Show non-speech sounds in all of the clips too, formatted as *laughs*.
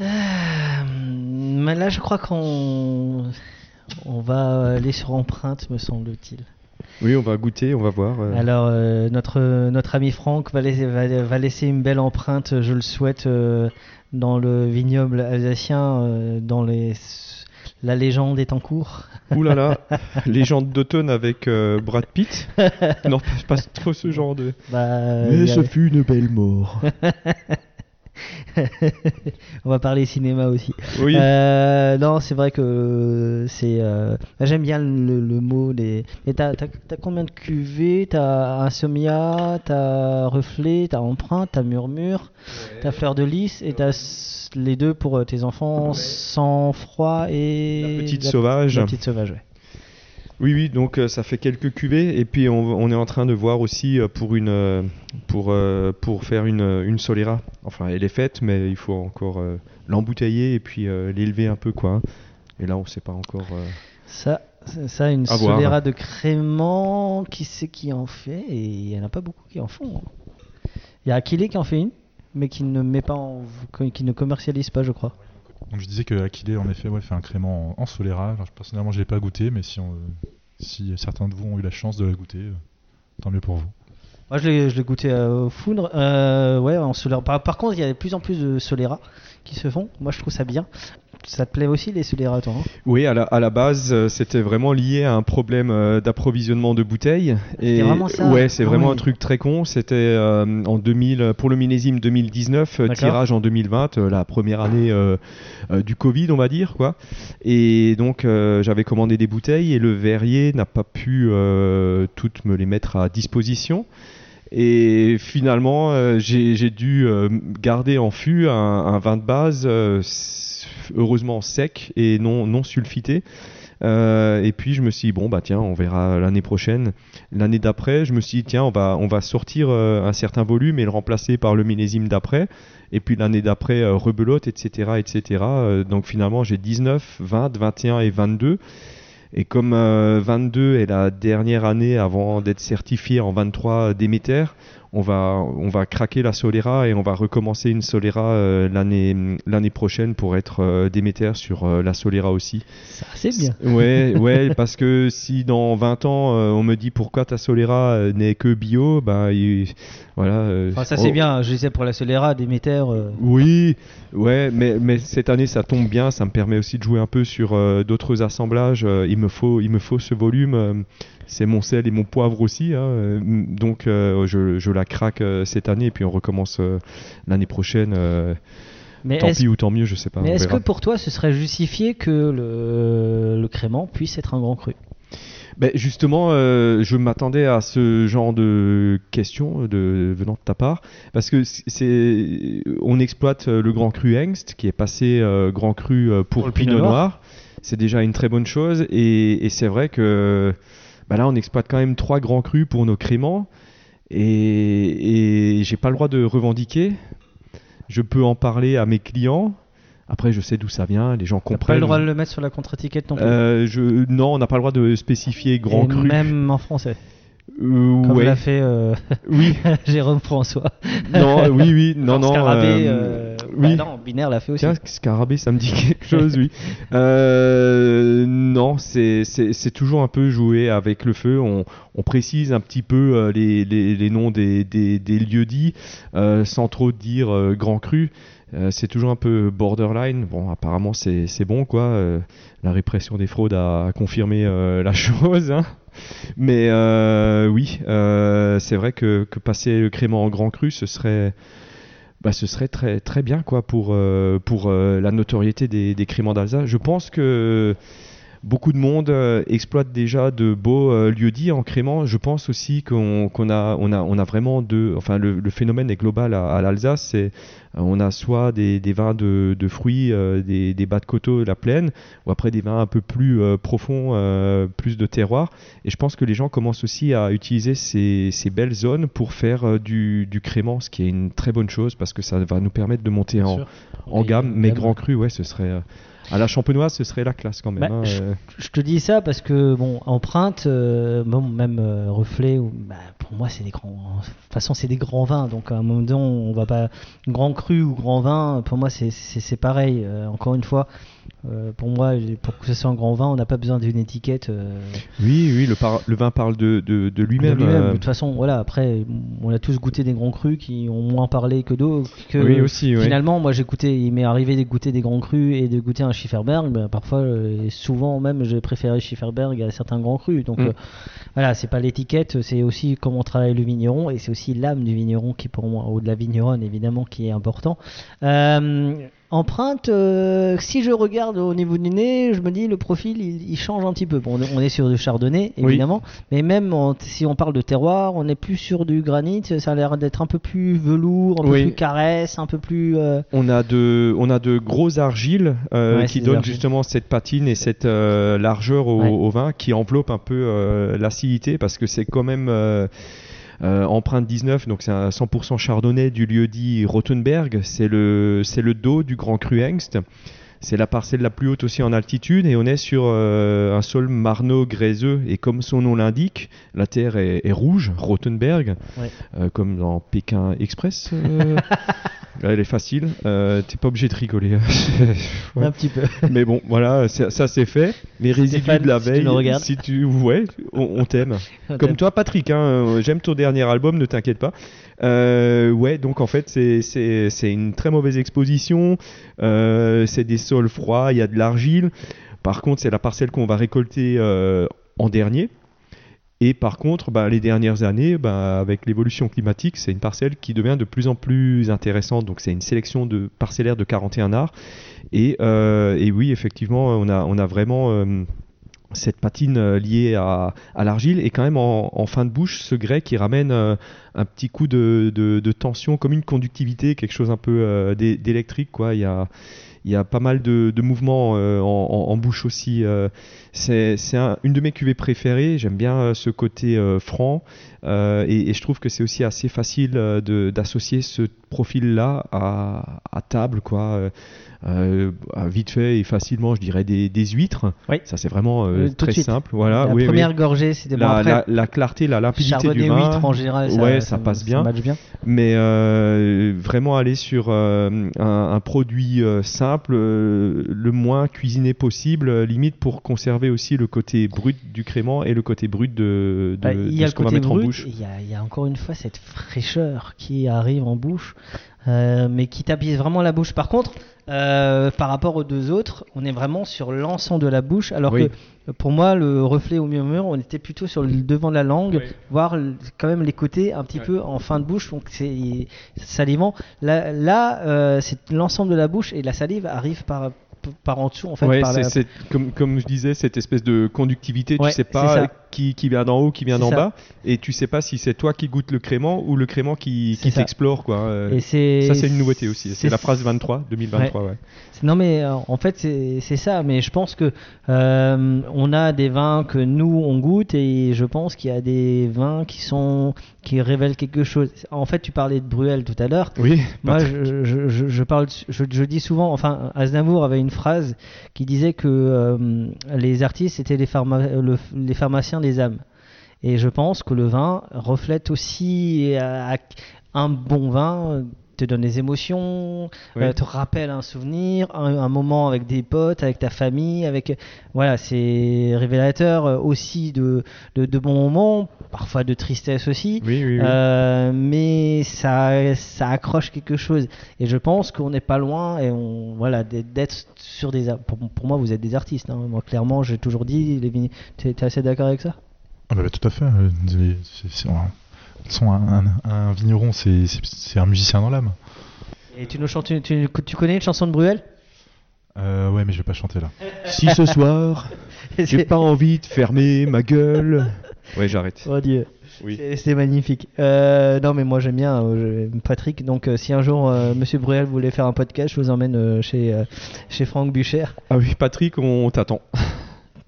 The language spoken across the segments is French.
Euh, mais là, je crois qu'on on va aller sur empreinte, me semble-t-il. Oui, on va goûter, on va voir. euh. Alors, euh, notre, notre ami Franck va laisser, va, va laisser une belle empreinte, je le souhaite, euh, dans le vignoble alsacien, euh, dans les, la légende est en cours. Ouh là là, *laughs* légende d'automne avec euh, Brad Pitt. *laughs* non, pas, pas trop ce genre de. Bah, il y a- fut une belle mort. *laughs* *laughs* on va parler cinéma aussi. Oui. Euh, non, c'est vrai que c'est. euh, J'aime bien le, le mot. Les... Mais t'as combien de cuvées? T'as Insomnia, t'as Reflet, t'as Empreinte, t'as Murmure, t'as Fleur de Lys et t'as les deux pour euh, tes enfants, Sang Froid et. La Petite Sauvage. La Petite Sauvage, ouais. Oui, oui, donc euh, ça fait quelques cuvées. Et puis on, on est en train de voir aussi euh, pour, une, euh, pour, pour faire une, une Solera. Enfin, elle est faite, mais il faut encore l'embouteiller et puis l'élever un peu, quoi. Et là, on sait pas encore. Ça, ça, une À voir. Solera de crément, qui c'est qui en fait? Et il y en a pas beaucoup qui en font. hein. Il y a Aquilé qui en fait une, mais qui ne met pas en, qui ne commercialise pas, je crois. Donc je disais que Aquilé en effet fait un crément en, Solera. Alors, personnellement je l'ai pas goûté mais euh, si certains de vous ont eu la chance de la goûter, euh, tant mieux pour vous. Moi, je l'ai, goûté euh, au foudre. Ouais, en Solera. Par, par contre, il y a de plus en plus de Solera qui se font. Moi, je trouve ça bien. Ça te plaît aussi les Solera, toi hein? Oui, à la, à la base, euh, c'était vraiment lié à un problème euh, d'approvisionnement de bouteilles. Et vraiment ça Ouais, c'est Ah vraiment oui. un truc très con. C'était euh, en 2000 pour le millésime 2019, euh, D'accord. tirage en 2020, euh, la première année euh, euh, du Covid, on va dire quoi. Et donc j'avais commandé des bouteilles et le verrier n'a pas pu toutes me les mettre à disposition. Et finalement, euh, j'ai dû euh, garder en fût un, vin de base, euh, heureusement sec et non, non sulfité. Et puis je me suis dit, bon, bah tiens, on verra l'année prochaine. L'année d'après, je me suis dit, tiens, on va, on va sortir un certain volume et le remplacer par le millésime d'après. Et puis l'année d'après, rebelote, etc. etc. Donc finalement, j'ai 19, 20, 21 et 22. Et comme euh, 22 est la dernière année avant d'être certifié en 23 Déméter, on va, on va craquer la Solera et on va recommencer une Solera euh, l'année l'année prochaine pour être euh, Déméter sur euh, la Solera aussi. Ça, c'est bien. Ouais, ouais, *laughs* parce que si dans 20 ans on me dit pourquoi ta Solera n'est que bio, bah il- voilà. Enfin, ça, c'est bien. Je sais pour la Solera, Déméter. oui, ouais, mais, mais cette année ça tombe bien, ça me permet aussi de jouer un peu sur euh, d'autres assemblages. il me faut, il me faut ce volume. C'est mon sel et mon poivre aussi, hein, euh, donc euh, je, je la craque euh, cette année et puis on recommence euh, l'année prochaine. Mais tant pis ou tant mieux, je sais pas. mais est-ce que pour toi, ce serait justifié que le, le crément puisse être un grand cru? Ben, justement, euh, je m'attendais à ce genre de questions de, venant de ta part, parce que c'est, on exploite le Grand Cru Hengst, qui est passé euh, Grand Cru pour, Pour le Pinot, Noir. Noir. C'est déjà une très bonne chose, et, et c'est vrai que ben là, on exploite quand même trois grands crus pour nos créments, et, et j'ai pas le droit de revendiquer. je peux en parler à mes clients. Après, je sais d'où ça vient, les gens T'as pas comprennent. le droit de le mettre sur la contre-étiquette non plus. Euh, je, non, on n'a pas le droit de spécifier grand Et cru. Même en français. Euh, Comme ouais. l'a fait euh, Oui, *laughs* Jérôme François. non, oui, oui, non, non. Scarabée, oui. bah non, Binaire l'a fait aussi. Tiens, Scarabée, ça me dit quelque chose, oui. *laughs* Euh, non, c'est toujours un peu jouer avec le feu. On, on précise un petit peu euh, les, les, les noms des, des, des lieux dits, euh, sans trop dire euh, grand cru. C'est toujours un peu borderline. Bon, apparemment, c'est bon, quoi. La répression des fraudes a confirmé la *laughs* chose. hein. Mais oui, c'est vrai que, que passer le crément en grand cru, ce serait, bah, ce serait très, très bien quoi, pour, euh, pour euh, la notoriété des, des créments d'Alsace. Je pense que beaucoup de monde euh, exploite déjà de beaux euh, lieux dits en crément. Je pense aussi qu'on a, on a, on a vraiment deux. Enfin, le, le phénomène est global à, à l'Alsace. C'est, euh, on a soit des, des vins de, de fruits, euh, des, des bas de coteaux, la plaine, ou après des vins un peu plus euh, profonds, euh, plus de terroir. Et je pense que les gens commencent aussi à utiliser ces, ces belles zones pour faire du, du crément, ce qui est une très bonne chose parce que ça va nous permettre de monter Bien en, en gamme. Mais grand cru, ouais, ce serait. À la champenoise, ce serait la classe quand même. Bah, hein, euh. Je te dis ça parce que, bon, empreinte, euh, bon, même euh, reflet, ou- bah, pour moi, c'est des grands. De toute façon, c'est des grands vins. Donc, à un moment donné, on va pas. Grand cru ou grand vin, pour moi, c'est- pareil. Euh, encore une fois, euh, pour moi, pour que ce soit un grand vin, on n'a pas besoin d'une étiquette. euh, Oui, oui, le, par- le vin parle de, de, de de lui-même. euh, De toute façon, voilà, après, on a tous goûté des grands crus qui ont moins parlé que d'autres. oui, aussi. Finalement, moi j'ai goûté, il m'est arrivé de goûter des grands crus et de goûter un Schifferberg. Ben, parfois, et souvent même, j'ai préféré Schifferberg à certains grands crus. Donc Mm. voilà, c'est pas l'étiquette, c'est aussi comment travaille le vigneron et c'est aussi l'âme du vigneron qui, pour moi, ou de la vigneronne évidemment, qui est important. Euh, empreinte, euh, si je regarde au niveau du nez, je me dis le profil il, il change un petit peu. Bon, on est sur du chardonnay Oui. évidemment, mais même en- si on parle de terroir, on est plus sur du granit. Ça a l'air d'être un peu plus velours, un peu plus caresse, un peu plus. euh, On a de, on a de grosses argiles euh, Ouais, qui donnent argiles. justement cette patine et cette largeur au, Ouais. au vin qui enveloppe un peu l'acidité parce que c'est quand même empreinte 19, donc c'est un 100% chardonnay du lieu dit Rothenberg. C'est le, c'est le dos du Grand Cru Hengst. C'est la parcelle la plus haute aussi en altitude et on est sur euh, un sol marneux gréseux et comme son nom l'indique, la terre est, est rouge, Rothenberg, Ouais. euh, comme dans Pékin Express. euh. *laughs* Elle est facile, euh, t'es pas obligé de rigoler. *laughs* Ouais. Un petit peu. Mais bon, voilà, ça, c'est fait. Les résidus de la si tu veille, regardes. si tu, ouais, on, on t'aime. *laughs* Comme toi, Patrick, hein, euh, j'aime ton dernier album, ne t'inquiète pas. Euh, ouais, donc en fait, c'est- c'est c'est une très mauvaise exposition. Euh, c'est des sols froids, il y a de l'argile. Par contre, c'est la parcelle qu'on va récolter en dernier. Et par contre, bah, les dernières années, bah, avec l'évolution climatique, c'est une parcelle qui devient de plus en plus intéressante. Donc c'est une sélection de parcellaires de 41 arts. Et, euh, et oui, effectivement, on a, vraiment euh, cette patine euh, liée à, l'argile et quand même en, fin de bouche, ce grès qui ramène un petit coup de, tension, comme une conductivité, quelque chose un peu d'é- d'électrique. quoi. Il y a, il y a pas mal de, mouvements euh, en, bouche aussi. euh. c'est c'est un- une de mes cuvées préférées. J'aime bien euh, ce côté franc et, je trouve que c'est aussi assez facile d'associer ce profil-là à, à table, quoi. Euh, euh, vite fait et facilement, je dirais des, des huîtres. Oui. Ça c'est vraiment euh, Euh, très simple. Voilà. la oui, oui. première gorgée, c'était bon La, après. la- la clarté, la limpidité du vin. huître en général, ça, ouais, ça, passe bien. match bien. Mais euh, vraiment aller sur euh, un, un produit euh, simple, le moins cuisiné possible, limite pour conserver aussi le côté brut du crément et le côté brut de, de, Bah, de ce qu'on va mettre en brut, bouche. il y, y a encore une fois cette fraîcheur qui arrive en bouche, euh, mais qui tapisse vraiment la bouche. Par contre, euh, par rapport aux deux autres, on est vraiment sur l'ensemble de la bouche, alors Oui. que pour moi, le reflet au murmure, on était plutôt sur le devant de la langue, voire quand même les côtés un petit peu en fin de bouche, donc c'est salivant. Là, là euh, c'est l'ensemble de la bouche et la salive arrive par par en dessous en fait. Ouais, par c'est, la- c'est- comme, comme je disais, cette espèce de conductivité, Ouais, tu sais pas qui, qui vient d'en haut, qui vient d'en bas, et tu sais pas si c'est toi qui goûtes le crément ou le crément qui, qui t'explore. Quoi. Et ça, c'est une nouveauté aussi. C'est, c'est- la phrase 23, 2023. Ouais. Non mais euh, en fait c'est ça, mais je pense que euh, on a des vins que nous on goûte et je pense qu'il y a des vins qui sont qui révèlent quelque chose. En fait tu parlais de Bruel tout à l'heure. Oui, Moi je, je, je, je parle, je, je dis souvent, enfin Aznavour avait une phrase qui disait que euh, les artistes étaient les, pharma- le- les pharmaciens des âmes. Et je pense que le vin reflète aussi un bon vin te donne des émotions, Oui. euh, te rappelle un souvenir, un, un moment avec des potes, avec ta famille, avec voilà, c'est révélateur euh, aussi de, de, de bons moments, parfois de tristesse aussi. oui, oui, oui. Euh, mais ça, ça accroche quelque chose. Et je pense qu'on n'est pas loin et on, voilà, d'être sur des. Pour, pour moi, vous êtes des artistes. hein. Moi, clairement, j'ai toujours dit. T'es t'es assez d'accord avec ça? Ah bah, bah, tout à fait. un- de toute façon, un, un- un vigneron, c'est un musicien dans l'âme. Et tu nous chantes, une- tu, tu connais une chanson de Bruel? Euh, ouais, mais je vais pas chanter là. Si ce *laughs* soir, j'ai pas envie de fermer ma gueule. Ouais, j'arrête. Oh Dieu, Oui. C'est- magnifique. Euh, non, mais moi j'aime bien euh, Patrick. Donc, euh, si un jour euh, Monsieur Bruel voulait faire un podcast, je vous emmène euh, chez euh, chez Franck Bucher. Ah oui, Patrick, on t'attend.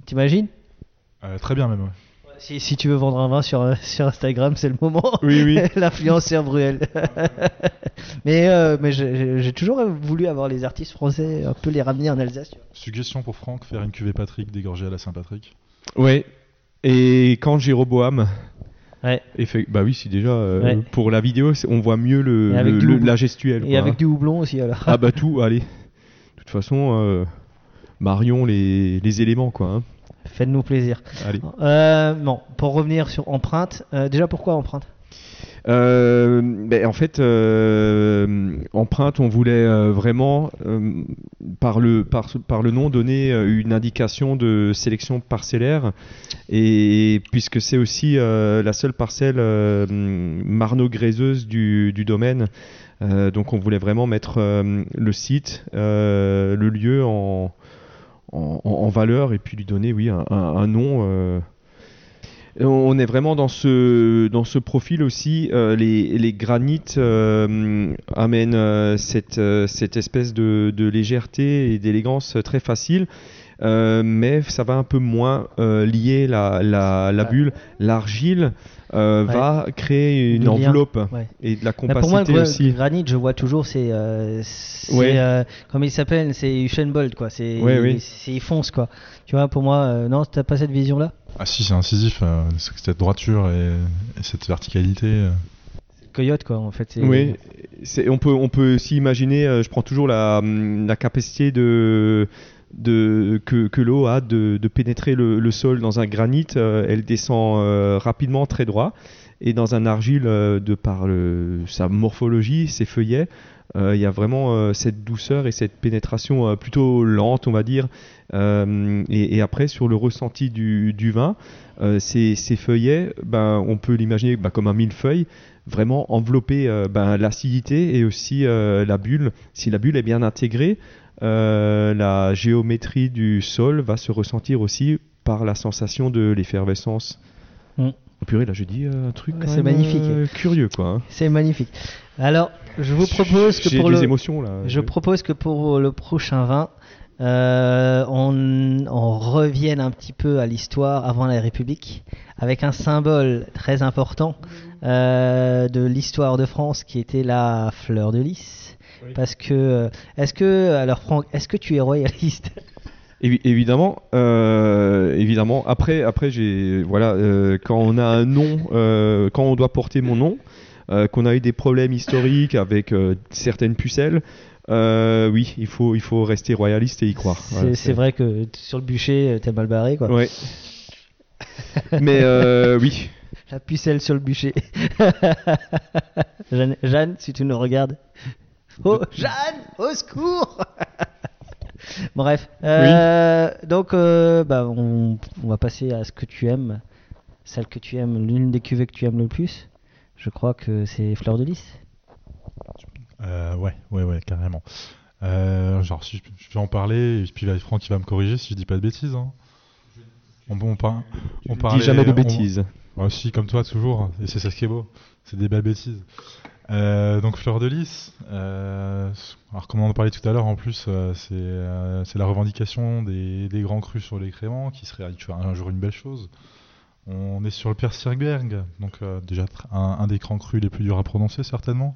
T'imagines? Euh, très bien même. ouais. Si, si tu veux vendre un vin sur, euh, *laughs* sur Instagram, c'est le moment. Oui, oui. *laughs* L'influenceur Bruel. *laughs* mais euh, mais j'ai- toujours voulu avoir les artistes français, un peu les ramener en Alsace. Suggestion pour Franck, faire une cuvée Patrick dégorgée à la Saint-Patrick. Ouais. Et quand Jéroboam. Ouais. Effe- Bah oui, si déjà euh, Ouais. pour la vidéo, on voit mieux le, Et la gestuelle. Et quoi. avec du houblon aussi alors. Ah bah tout, allez. De toute façon, euh, Marion les, les éléments quoi. hein. Faites-nous plaisir. Allez. Euh, bon, pour revenir sur empreinte, euh, déjà pourquoi empreinte? Euh, ben, en fait, euh, empreinte, on voulait euh, vraiment par le par, par le nom donner une indication de sélection parcellaire et puisque c'est aussi la seule parcelle marno-graiseuse du, du domaine, donc on voulait vraiment mettre le site, le lieu en, en, valeur et puis lui donner oui un, nom. euh, on est vraiment dans ce, profil aussi. euh, les, les granites euh, amènent euh, cette, espèce de légèreté et d'élégance très facile. Euh, mais ça va un peu moins euh, lier la, la, la bulle. L'argile euh, Ouais. va créer une Du enveloppe Ouais. et de la Bah, pour moi, le compacité aussi. granit, je vois toujours, c'est, euh, Ouais. euh, comment il s'appelle, c'est Usain Bolt, quoi. C'est, Ouais, oui. c'est il fonce, quoi. Tu vois, pour moi, euh, non, t'as pas cette vision-là? Ah si, c'est incisif, euh, c'est- cette droiture et, et cette verticalité. euh. Coyote, quoi, en fait. Oui, on peut, on peut aussi imaginer, euh, je prends toujours la, hum, la capacité de, que, l'eau a de, pénétrer le, sol dans un granit, euh, elle descend euh, rapidement très droit, et dans un argile, euh, de par sa morphologie, ses feuillets, il y a vraiment cette douceur et cette pénétration plutôt lente, on va dire. Et, après, sur le ressenti du, vin, ces, feuillets, ben, on peut l'imaginer ben, comme un millefeuille, vraiment envelopper ben, l'acidité et aussi la bulle. Si la bulle est bien intégrée, euh, la géométrie du sol va se ressentir aussi par la sensation de l'effervescence. Mm. Oh purée, là je dis euh, un truc Ouais, c'est magnifique. euh, curieux quoi. hein. C'est magnifique. Alors, je vous propose que pour des le, émotions là. je propose que pour le prochain vin, euh, on, on revienne un petit peu à l'histoire avant la République, avec un symbole très important euh, de l'histoire de France qui était la fleur de lys. Oui. Parce que, euh, est-ce que, alors Franck, est-ce que tu es royaliste? Évi- évidemment, euh, évidemment. Après, après, j'ai voilà, euh, quand on a un nom, euh, quand on doit porter mon nom, euh, qu'on a eu des problèmes historiques avec euh, certaines pucelles, euh, oui, il faut, il faut rester royaliste et y croire. C'est vrai que sur le bûcher, t'es mal barré, quoi. Ouais. *laughs* Mais euh, oui, La pucelle sur le bûcher. *laughs* Jeanne, Jeanne, si tu nous regardes. Oh, *laughs* Jeanne, au secours *laughs* Bref. euh, Donc, euh, bah, on, on va passer à ce que tu aimes. Celle que tu aimes, l'une des cuvées que tu aimes le plus. Je crois que c'est Fleur de Lys. Euh, ouais, ouais, ouais, carrément. Euh, genre, si je, je vais en parler, et puis il va- Franck qui va me corriger si je dis pas de bêtises. Hein. On, on, par- on Dis parlait- jamais de on- bêtises. Ouais, si, comme toi, toujours. Et c'est ça ce qui est beau. C'est des belles bêtises. Euh, donc, Fleur de Lys. euh, alors, comme on en parlait tout à l'heure, en plus, euh, c'est la revendication des, des grands crus sur les créments qui serait un jour une belle chose. On est sur le Persierberg, donc déjà un, un des grands crus les plus durs à prononcer, certainement.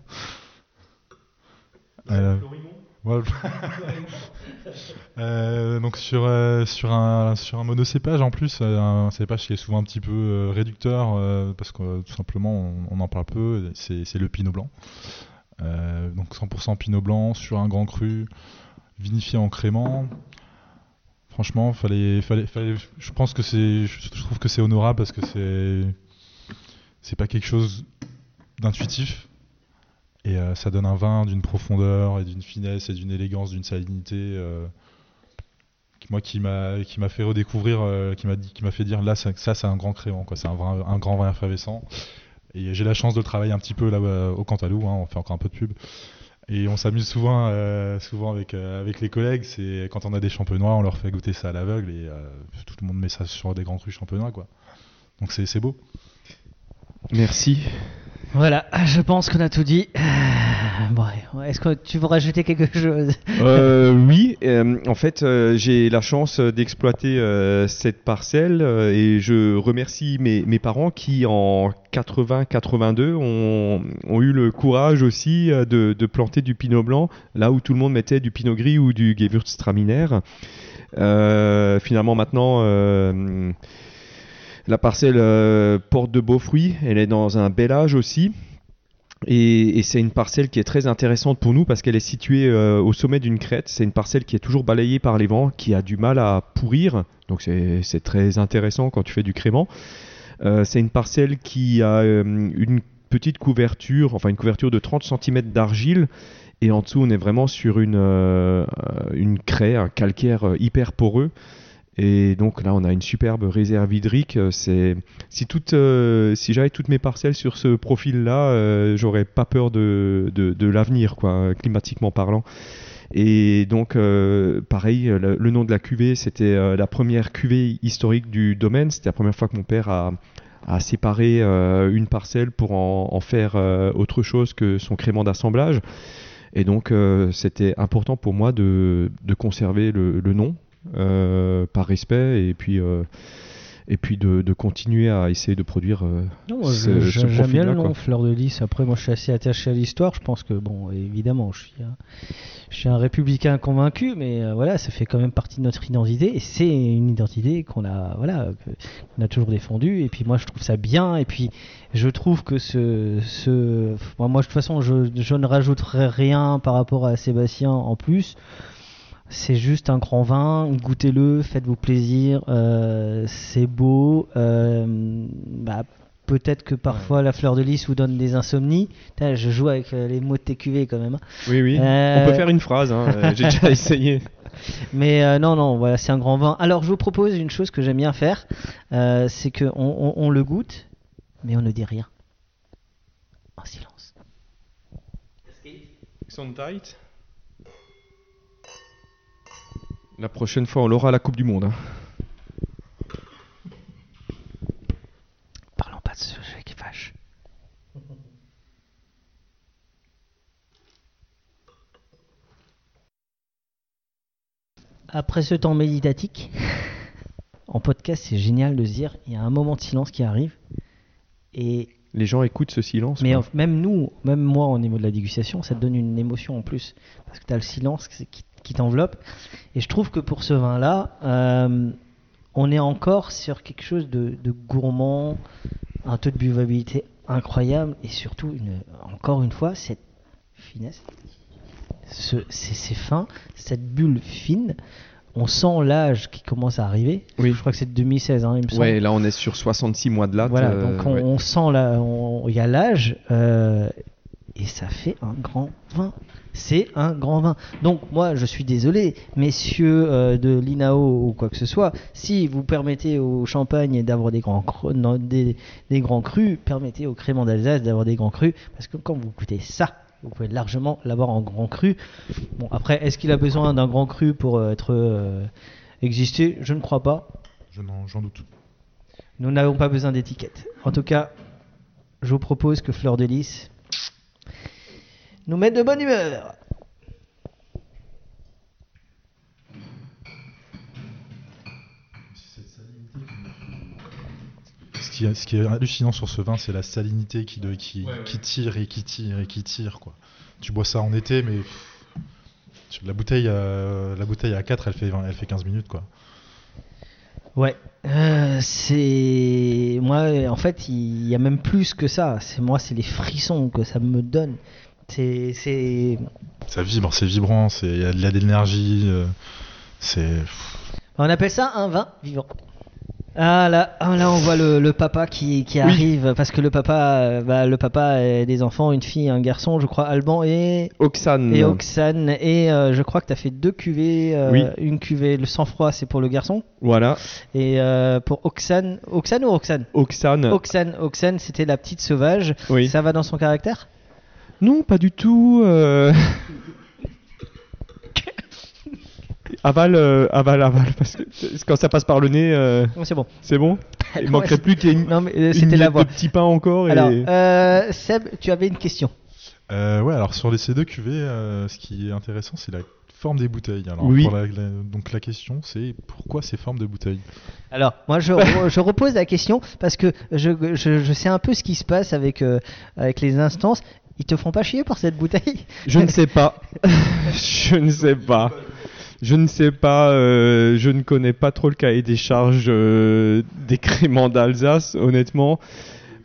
*laughs* Euh, donc sur, euh, sur, un, sur un monocépage en plus, euh, un cépage qui est souvent un petit peu réducteur parce que tout simplement on, en parle peu, c'est le pinot blanc. Donc 100% pinot blanc sur un grand cru, vinifié en crément. Franchement, fallait, fallait, fallait, je pense que c'est, je trouve que c'est honorable parce que c'est, c'est pas quelque chose d'intuitif. Et euh, ça donne un vin d'une profondeur et d'une finesse et d'une élégance, d'une salinité. euh, qui- moi, qui m'a, qui m'a fait redécouvrir, euh, qui m'a qui m'a fait dire là, ça, c'est un grand crément, quoi. C'est un, vin- un grand vin effervescent. Et j'ai la chance de le travailler un petit peu là au Cantalou. hein, on fait encore un peu de pub. Et on s'amuse souvent, souvent avec, avec les collègues. C'est quand on a des champenois, on leur fait goûter ça à l'aveugle et tout le monde met ça sur des grands crus champenois, quoi. Donc c'est beau. Merci. Voilà, je pense qu'on a tout dit. Allez, est-ce que tu veux rajouter quelque chose? Euh, oui, euh, en fait, euh, j'ai la chance d'exploiter euh, cette parcelle euh, et je remercie mes, parents qui, en 80-82, ont, eu le courage aussi euh, de, de planter du pinot blanc là où tout le monde mettait du pinot gris ou du Gewürztraminer. Euh, finalement, maintenant, euh, la parcelle euh, porte de beaux fruits. Elle est dans un bel âge aussi. Et, c'est une parcelle qui est très intéressante pour nous parce qu'elle est située euh, au sommet d'une crête. C'est une parcelle qui est toujours balayée par les vents, qui a du mal à pourrir. Donc c'est très intéressant quand tu fais du crément. Euh, c'est une parcelle qui a une petite couverture, enfin une couverture de 30 cm d'argile. Et en dessous, on est vraiment sur une, craie, un calcaire hyper poreux. Et donc là, on a une superbe réserve hydrique. Euh, C'est si toutes, euh, j'avais toutes mes parcelles sur ce profil-là, euh, j'aurais pas peur de, l'avenir, quoi, climatiquement parlant. Et donc, euh, pareil, le, nom de la cuvée, c'était la première cuvée historique du domaine. C'était la première fois que mon père a, séparé une parcelle pour en, faire autre chose que son crément d'assemblage. Et donc, c'était important pour moi de, conserver le, nom par respect et puis euh, et puis de, de continuer à essayer de produire euh, Non, ce- je- ce j'aime bien le nom. Fleur de Lys. Après, moi, je suis assez attaché à l'histoire. Je pense que, bon, évidemment, je suis un, je suis un républicain convaincu, mais euh, voilà, ça fait quand même partie de notre identité. Et c'est une identité qu'on a, voilà, qu'on a toujours défendue. Et puis, moi, je trouve ça bien. Et puis, je trouve que ce, ce, moi, moi, de toute façon, je, je ne rajouterai rien par rapport à Sébastien en plus. C'est juste un grand vin, goûtez-le, faites-vous plaisir, euh, c'est beau. euh, bah, Peut-être que parfois la fleur de lys vous donne des insomnies. Je joue avec euh, les mots de TQV quand même. hein. Oui, oui. Euh, On peut faire une phrase. hein, J'ai déjà *laughs* essayé. Mais euh, non, non, voilà, c'est un grand vin. Alors je vous propose une chose que j'aime bien faire, euh, c'est qu'on on, on le goûte, mais on ne dit rien. En silence. tight? La prochaine fois, on l'aura à la Coupe du Monde. hein. Parlons pas de ce sujet qui fâche. Après ce temps méditatique, en podcast, c'est génial de se dire il y a un moment de silence qui arrive. Et Les gens écoutent ce silence. mais quoi. même nous, même moi au niveau de la dégustation, ça te donne une émotion en plus. Parce que tu as le silence qui, qui- t'enveloppe. Et je trouve que pour ce vin-là, euh, on est encore sur quelque chose de, de gourmand, un taux de buvabilité incroyable et surtout, une, encore une fois, cette finesse. Ce, c'est, c'est fin, cette bulle fine. On sent l'âge qui commence à arriver. Oui. Je crois que c'est de 2016, hein, il me semble. Ouais, là, on est sur 66 mois de latte. Voilà, euh, donc on, ouais. on sent là, il y a l'âge euh, et ça fait un grand vin. C'est un grand vin. Donc moi, je suis désolé, messieurs euh, de l'INAO ou quoi que ce soit, si vous permettez au champagne d'avoir des grands cru, non, des, des grands crus, permettez au crément d'Alsace d'avoir des grands crus, parce que quand vous goûtez ça, vous pouvez largement l'avoir en grand cru. Bon, après, est-ce qu'il a besoin d'un grand cru pour euh, être euh, exister? Je ne crois pas. Je n'en- J'en doute. Nous n'avons pas besoin d'étiquette. En tout cas, je vous propose que Fleur de Lys nous mette de bonne humeur. Ce qui, est- ce qui est hallucinant sur ce vin, c'est la salinité qui, de- qui, qui tire et qui tire et qui tire. Quoi. Tu bois ça en été, mais la bouteille, euh, la bouteille à 4, elle fait, 20 elle fait 15 minutes. Quoi. Ouais, euh, c'est moi en fait il y a même plus que ça. C'est moi c'est les frissons que ça me donne. C'est c'est Ça vibre, c'est vibrant, c'est- il y a de l'énergie. euh, c'est. on appelle ça un vin vivant. Ah là, ah, là on voit le, le papa qui, qui arrive parce que le papa euh, bah, le papa a des enfants, une fille, un garçon, je crois Alban et Oxane. et Oxane et euh, je crois que tu as fait deux cuvées euh, Oui. une cuvée le sang-froid c'est pour le garçon Voilà. et euh, pour Oxane Oxane ou Oxane? Oxane. Oxane Oxane c'était la petite sauvage. Oui. Ça va dans son caractère? Non, pas du tout. euh. *laughs* aval, euh, aval, aval. Parce que quand ça passe par le nez, euh, Non, C'est bon. c'est bon? *laughs* Il Ouais, manquerait c'est- plus qu'il y ait une, Non, mais euh, une c'était la miette voix. de petit pain encore. Et... Alors, euh, Seb, tu avais une question. Euh, ouais, alors sur les C2 cuvées, euh, ce qui est intéressant, c'est la forme des bouteilles. Alors, Oui. pour la- la- donc la question, c'est pourquoi ces formes de bouteilles? Alors, moi, je, re- *laughs* je repose la question parce que je, je, je sais un peu ce qui se passe avec, euh, avec les instances. Ils te font pas chier pour cette bouteille Je ne sais pas. *laughs* je ne sais pas. Je ne sais pas. euh, je ne connais pas trop le cahier des charges euh, des créments d'Alsace, honnêtement.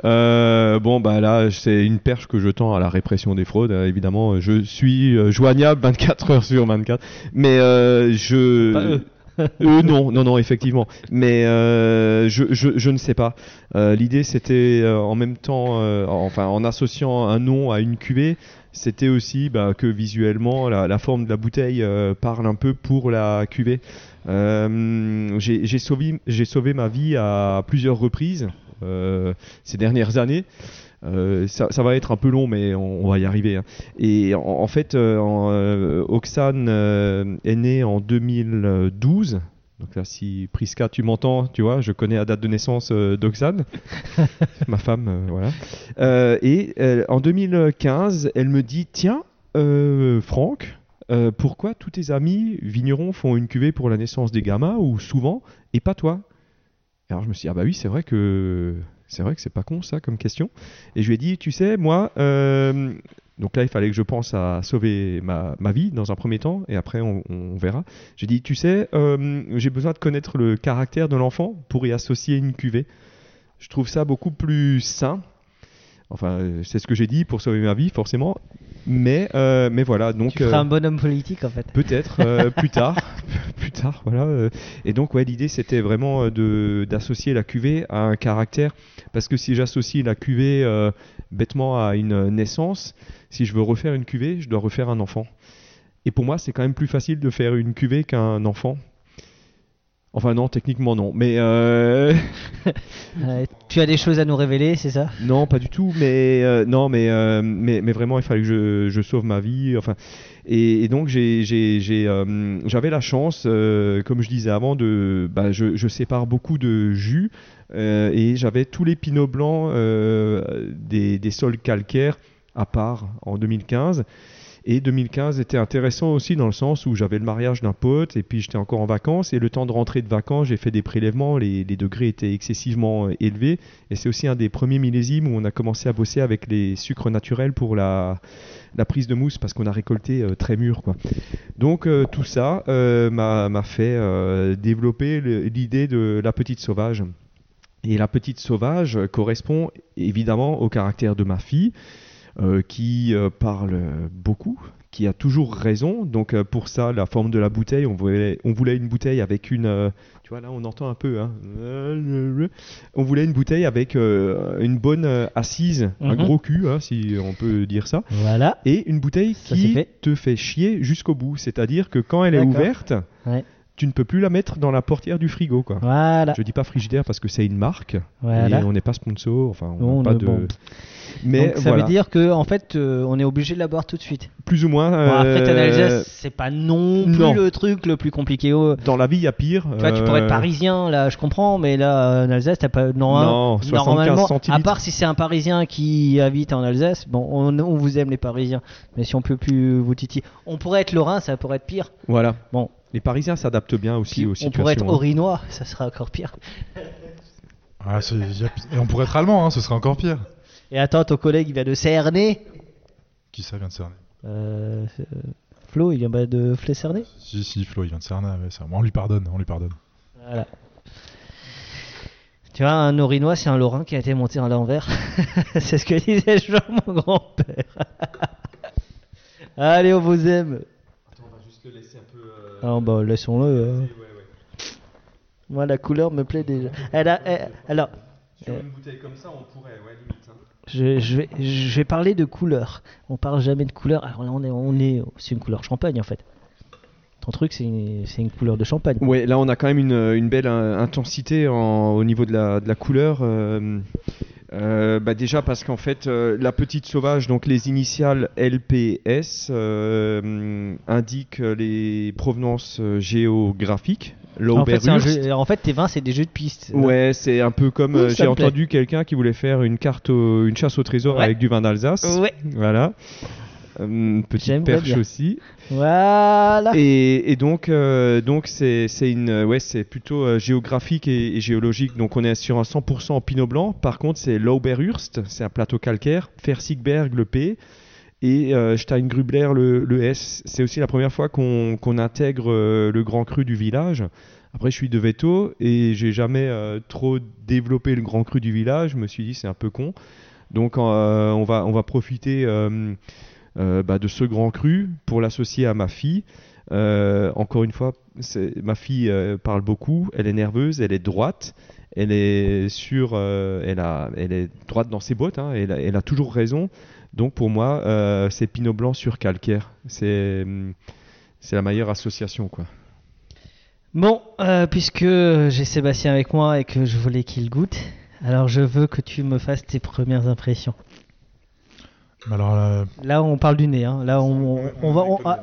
Euh, bon, bah là, c'est une perche que je tends à la répression des fraudes. euh, évidemment, je suis euh, joignable 24 heures sur 24. Mais euh, je. Pas eux. Eux, non, non, non, effectivement. Mais euh, je, je, je ne sais pas. Euh, L'idée, c'était euh, en même temps, euh, enfin, en associant un nom à une cuvée, c'était aussi bah, que visuellement, la, la forme de la bouteille euh, parle un peu pour la cuvée. Euh, J'ai sauvé, sauvé ma vie à plusieurs reprises euh, ces dernières années. Euh, ça, ça va être un peu long, mais on, on va y arriver. hein. Et en, en fait, euh, euh, Oxane euh, est né en 2012. Donc là, si Priska, tu m'entends, tu vois, je connais la date de naissance d'Oxane, *laughs* ma femme, voilà. Et en 2015, elle me dit, tiens, Franck, pourquoi tous tes amis vignerons font une cuvée pour la naissance des gamins ou souvent et pas toi? Alors je me suis dit, ah bah oui, c'est vrai que c'est vrai que c'est pas con ça comme question. Et je lui ai dit, tu sais, moi, euh, donc là il fallait que je pense à sauver ma, vie dans un premier temps et après on, on verra. J'ai dit, tu sais, euh, j'ai besoin de connaître le caractère de l'enfant pour y associer une cuvée. Je trouve ça beaucoup plus sain. Enfin, euh, c'est ce que j'ai dit pour sauver ma vie, forcément. Mais, euh, mais voilà, donc. Tu feras euh, un bonhomme politique en fait. Peut-être euh, *laughs* plus tard, *laughs* plus tard, voilà. Et donc ouais, l'idée c'était vraiment de d'associer la cuvée à un caractère, parce que si j'associe la cuvée bêtement à une naissance, si je veux refaire une cuvée, je dois refaire un enfant. Et pour moi, c'est quand même plus facile de faire une cuvée qu'un enfant. Enfin non, techniquement non, mais euh, *laughs* Euh, tu as des choses à nous révéler, c'est ça? Non, pas du tout, mais euh, non, mais, euh, mais mais vraiment, il fallait que je, je sauve ma vie. Enfin, et, et donc j'avais la chance, comme je disais avant, de bah, je, je sépare beaucoup de jus et j'avais tous les pinots blancs des des sols calcaires à part en 2015. Et 2015 était intéressant aussi dans le sens où j'avais le mariage d'un pote et puis j'étais encore en vacances et le temps de rentrer de vacances, j'ai fait des prélèvements, les, les degrés étaient excessivement euh, élevés et c'est aussi un des premiers millésimes où on a commencé à bosser avec les sucres naturels pour la, la prise de mousse parce qu'on a récolté euh, très mûr quoi. Donc euh, tout ça m'a fait développer l'idée de la petite sauvage. Et la petite sauvage correspond évidemment au caractère de ma fille euh, qui euh, parle beaucoup, qui a toujours raison. Donc euh, pour ça, la forme de la bouteille, on voulait, on voulait une bouteille avec une... tu vois là, on entend un peu. Hein, on voulait une bouteille avec une bonne assise, un Mhm. gros cul, hein, si on peut dire ça. Voilà. Et une bouteille Ça, qui fait. te fait chier jusqu'au bout. C'est-à-dire que quand elle est ouverte, Ouais. Tu ne peux plus la mettre dans la portière du frigo, quoi. Voilà. Je dis pas frigidaire parce que c'est une marque Voilà. et on n'est pas sponsor, enfin on pas de. bon. Mais Donc ça voilà, veut dire que en fait, euh, on est obligé de la boire tout de suite. plus ou moins. Bon, après, euh, Alsace, c'est pas non plus non. le truc le plus compliqué. Oh, Dans la vie, il y a pire. Tu vois, tu pourrais être euh, parisien, là, je comprends, mais là, en Alsace, t'as pas. Non, Non, 75 normalement, à part si c'est un parisien qui habite en Alsace, bon, on, on vous aime les parisiens, mais si on peut plus vous titiller. On pourrait être lorrain, ça pourrait être pire. Voilà. Bon, Les Parisiens s'adaptent bien aussi puis aux on situations. pourrait être hein. orinois, ça serait encore pire. Ah, Et on pourrait être allemand, hein, ce serait encore pire. Et attends, ton collègue, il vient de Cernay. Qui ça vient de cerner Euh, euh, Flo, il vient pas de Flé-Cernay Si, si, Flo, il vient de cerner. Ouais, ça- on lui pardonne, on lui pardonne. Voilà. Tu vois, un Orinois, c'est un Lorrain qui a été monté à l'envers. *laughs* c'est ce que disait Jean, mon grand-père. *laughs* Allez, on vous aime. Ah bah, laissons-le. hein. Moi, la couleur me plaît déjà. Elle a, elle- alors, Euh, une bouteille comme ça, on pourrait, ouais, limite. hein. je, je vais, je vais parler de couleur. On parle jamais de couleur. Alors là, on est, on est, c'est une couleur champagne en fait. Ton truc, c'est une, c'est une couleur de champagne. Ouais, là on a quand même une, une belle euh, intensité en- au niveau de la, de la couleur. euh, euh, bah déjà parce qu'en fait euh, la petite sauvage, donc les initiales LPS, euh, indiquent les provenances géographiques. En fait, jeu- en tes vins, c'est des jeux de piste. Ouais, c'est un peu comme j'ai entendu quelqu'un qui voulait faire une carte, au- une chasse au trésor Ouais. avec du vin d'Alsace. Ouais. Voilà. Euh, petite perche bien. aussi. Voilà. Et, et donc, euh, donc c'est c'est une, euh, ouais, c'est plutôt euh, géographique et, et géologique. Donc, on est sur un 100% en pinot blanc. Par contre, c'est Lauberhurst, c'est un plateau calcaire. Fersigberg, le P. Et Steingrubler, le, le S. C'est aussi la première fois qu'on qu'on intègre le grand cru du village. Après, je suis de Veto et j'ai jamais trop développé le grand cru du village. Je me suis dit, c'est un peu con. Donc, on, va, on va profiter bah, de ce grand cru pour l'associer à ma fille. Euh, encore une fois, ma fille euh, parle beaucoup, elle est nerveuse, elle est droite, elle est sur, euh, elle est droite dans ses bottes, hein, elle, a, toujours raison. Donc pour moi, euh, c'est Pinot Blanc sur calcaire, c'est, hum, la meilleure association quoi. Bon, euh, puisque j'ai Sébastien avec moi et que je voulais qu'il goûte, alors je veux que tu me fasses tes premières impressions. Alors, là, Là, on parle du nez. hein. Là, on, on- on va, on, ah,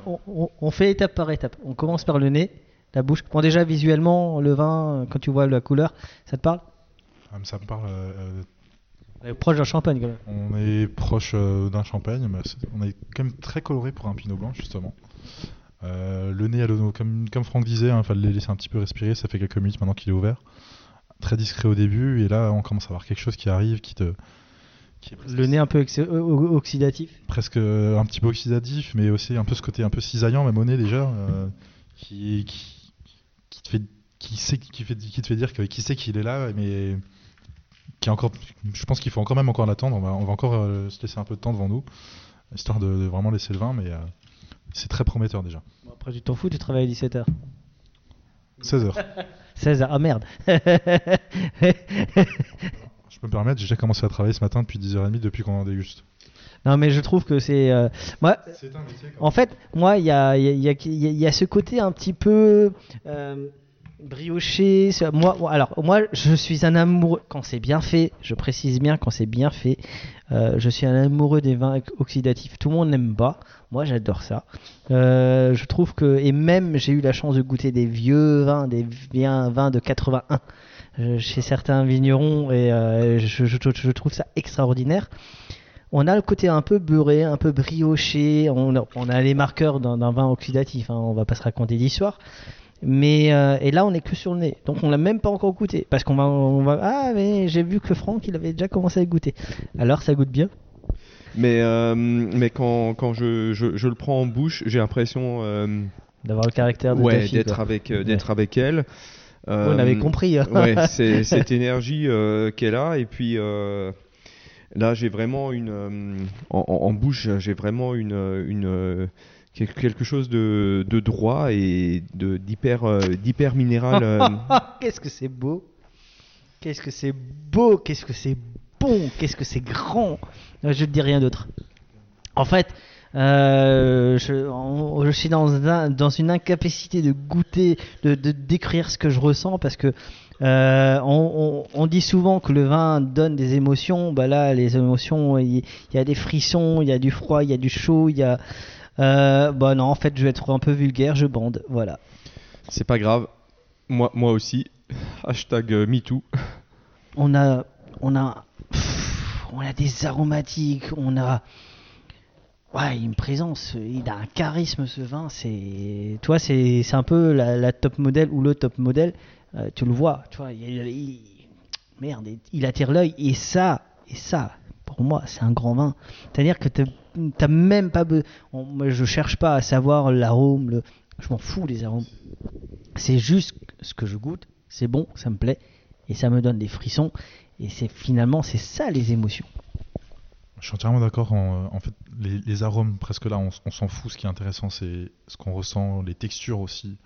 on- fait étape par étape. On commence par le nez, la bouche. Bon, déjà visuellement, le vin, euh, quand tu vois la couleur, ça te parle? Ah, ça me parle. euh, euh, On est proche d'un champagne quand même. on est proche euh, d'un champagne, mais on est quand même très coloré pour un pinot blanc, justement. Euh, le nez, à l'eau, comme, comme Franck disait, il fallait le laisser un petit peu respirer. Ça fait quelques minutes maintenant qu'il est ouvert. Très discret au début, et là, on commence à avoir quelque chose qui arrive, qui te. Qui est presque- Le nez un peu oxydatif. presque un petit peu oxydatif, mais aussi un peu ce côté un peu cisaillant, même au nez déjà, euh, qui, qui, qui te fait, qui sait, qui fait, qui te fait dire que, qui sait qu'il est là, mais qui est encore, je pense qu'il faut encore même encore l'attendre. On va, on va encore euh, se laisser un peu de temps devant nous, histoire de, de vraiment laisser le vin, mais euh, c'est très prometteur déjà. Bon, après, tu t'en fous, tu travailles à 17h. 16 heures. 16h, *laughs* ah merde. *laughs* Je peux me permettre, j'ai déjà commencé à travailler ce matin depuis 10h30, depuis qu'on en déguste. non, mais je trouve que c'est. euh, Moi, métier En fait, moi, il y a, y, a, y a- y a- ce côté un petit peu euh, brioché. Moi, alors, moi, je suis un amoureux. Quand c'est bien fait, je précise bien, quand c'est bien fait, euh, je suis un amoureux des vins oxydatifs. Tout le monde n'aime pas. Moi, j'adore ça. Euh, je trouve que. Et même, j'ai eu la chance de goûter des vieux vins, des vins de 81 euh, chez certains vignerons et euh, je, je- je trouve ça extraordinaire. On a le côté un peu beurré, un peu brioché. On a, on a les marqueurs d'un vin oxydatif. Hein, on va pas se raconter d'histoire. Mais euh, et là, on est que sur le nez. Donc, on l'a même pas encore goûté parce qu'on va, on va. Ah, mais j'ai vu que Franck, il avait déjà commencé à goûter. Alors, ça goûte bien? Mais, euh, mais quand, quand je, je, je le prends en bouche, j'ai l'impression euh, D'avoir le caractère de ouais, d'être avec, euh, d'être avec elle. On avait Euh, compris. ouais, *laughs* c'est cette énergie euh, qu'elle a. Et puis euh, là, j'ai vraiment une. euh, en, bouche, j'ai vraiment une. une euh, quel- quelque chose de, de droit et de d'hyper euh, d'hyper minéral euh, *laughs* Qu'est-ce que c'est beau Qu'est-ce que c'est beau Qu'est-ce que c'est bon Qu'est-ce que c'est grand Euh, Je ne dis rien d'autre. En fait, Euh, je, suis dans, un- dans une incapacité de goûter, de, de décrire ce que je ressens parce que euh, on, on- on dit souvent que le vin donne des émotions. Bah là, les émotions, il y, a des frissons, il y a du froid, il y a du chaud, il y a. Euh, bah non, en fait, je vais être un peu vulgaire, je bande. Voilà. C'est pas grave. Moi, moi aussi. *laughs* Hashtag euh, MeToo. on a on a pff, on a des aromatiques on a ouais une présence il a un charisme ce vin c'est toi c'est un peu la, top modèle ou le top modèle. Euh, tu le vois tu vois il, il- merde il- il attire l'œil. Et ça et ça pour moi c'est un grand vin. C'est à dire que t'as même pas be- on- moi je cherche pas à savoir l'arôme je m'en fous des arômes. C'est juste ce que je goûte c'est bon ça me plaît et ça me donne des frissons et c'est finalement c'est ça les émotions Je suis entièrement d'accord. En, en fait, les, les arômes, presque là, on, s'en fout. Ce qui est intéressant, c'est ce qu'on ressent, les textures aussi.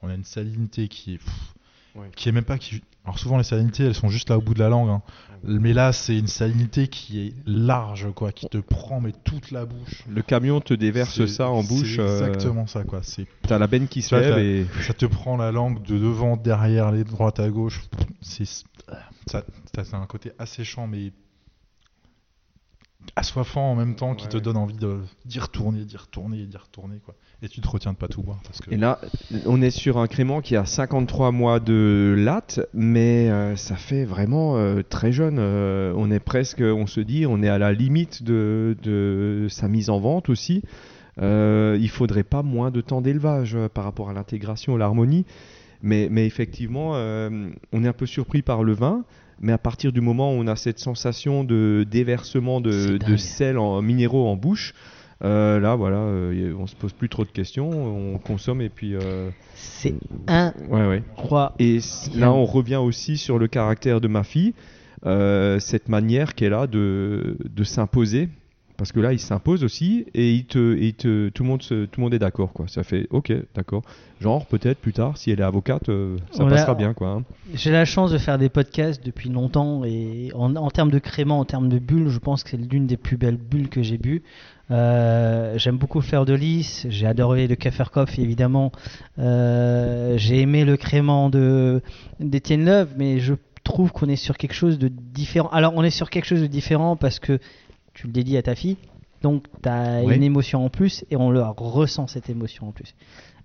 On a une salinité qui est, pff, Ouais. qui est même pas qui. Alors souvent les salinités, elles sont juste là au bout de la langue. hein. Mais là, c'est une salinité qui est large, quoi, qui te prend mais toute la bouche. Le camion te déverse ça en bouche. C'est euh, exactement ça, quoi. T'as la benne qui se lève et. ça te prend la langue de devant, derrière, les droite à gauche. C'est ça, ça c'est un côté asséchant mais assoiffant en même temps qui Ouais, te donne envie de d'y retourner, d'y retourner, d'y retourner quoi. Et tu te retiens de pas tout boire parce que Et là, on est sur un crément qui a 53 mois de latte, mais euh, ça fait vraiment euh, très jeune. Euh, on est presque, on se dit, on est à la limite de, de sa mise en vente aussi. Euh, il faudrait pas moins de temps d'élevage euh, par rapport à l'intégration, l'harmonie. Mais, mais effectivement, euh, on est un peu surpris par le vin. Mais à partir du moment où on a cette sensation de déversement de, sel en minéraux en bouche, euh, là, voilà, euh, on se pose plus trop de questions, on consomme et puis. euh, c'est ouais, ouais. incroyable Et là, on revient aussi sur le caractère de ma fille, euh, cette manière qu'elle a de, de s'imposer. Parce que là, il s'impose aussi et il te, et il te, tout, le monde se- tout le monde est d'accord. quoi. Ça fait OK, d'accord. Genre, peut-être plus tard, si elle est avocate, euh, ça On passera bien. quoi. hein. J'ai la chance de faire des podcasts depuis longtemps et en, en termes de crément, en termes de bulles, je pense que c'est l'une des plus belles bulles que j'ai bu. Euh, J'aime beaucoup le fleur de lys, j'ai adoré le Kaferkopf évidemment. Euh, j'ai aimé le crément de d'Étienne Love, mais je trouve qu'on est sur quelque chose de différent. Alors on est sur quelque chose de différent parce que tu le dédies à ta fille, donc tu as Oui. une émotion en plus et on le ressent cette émotion en plus.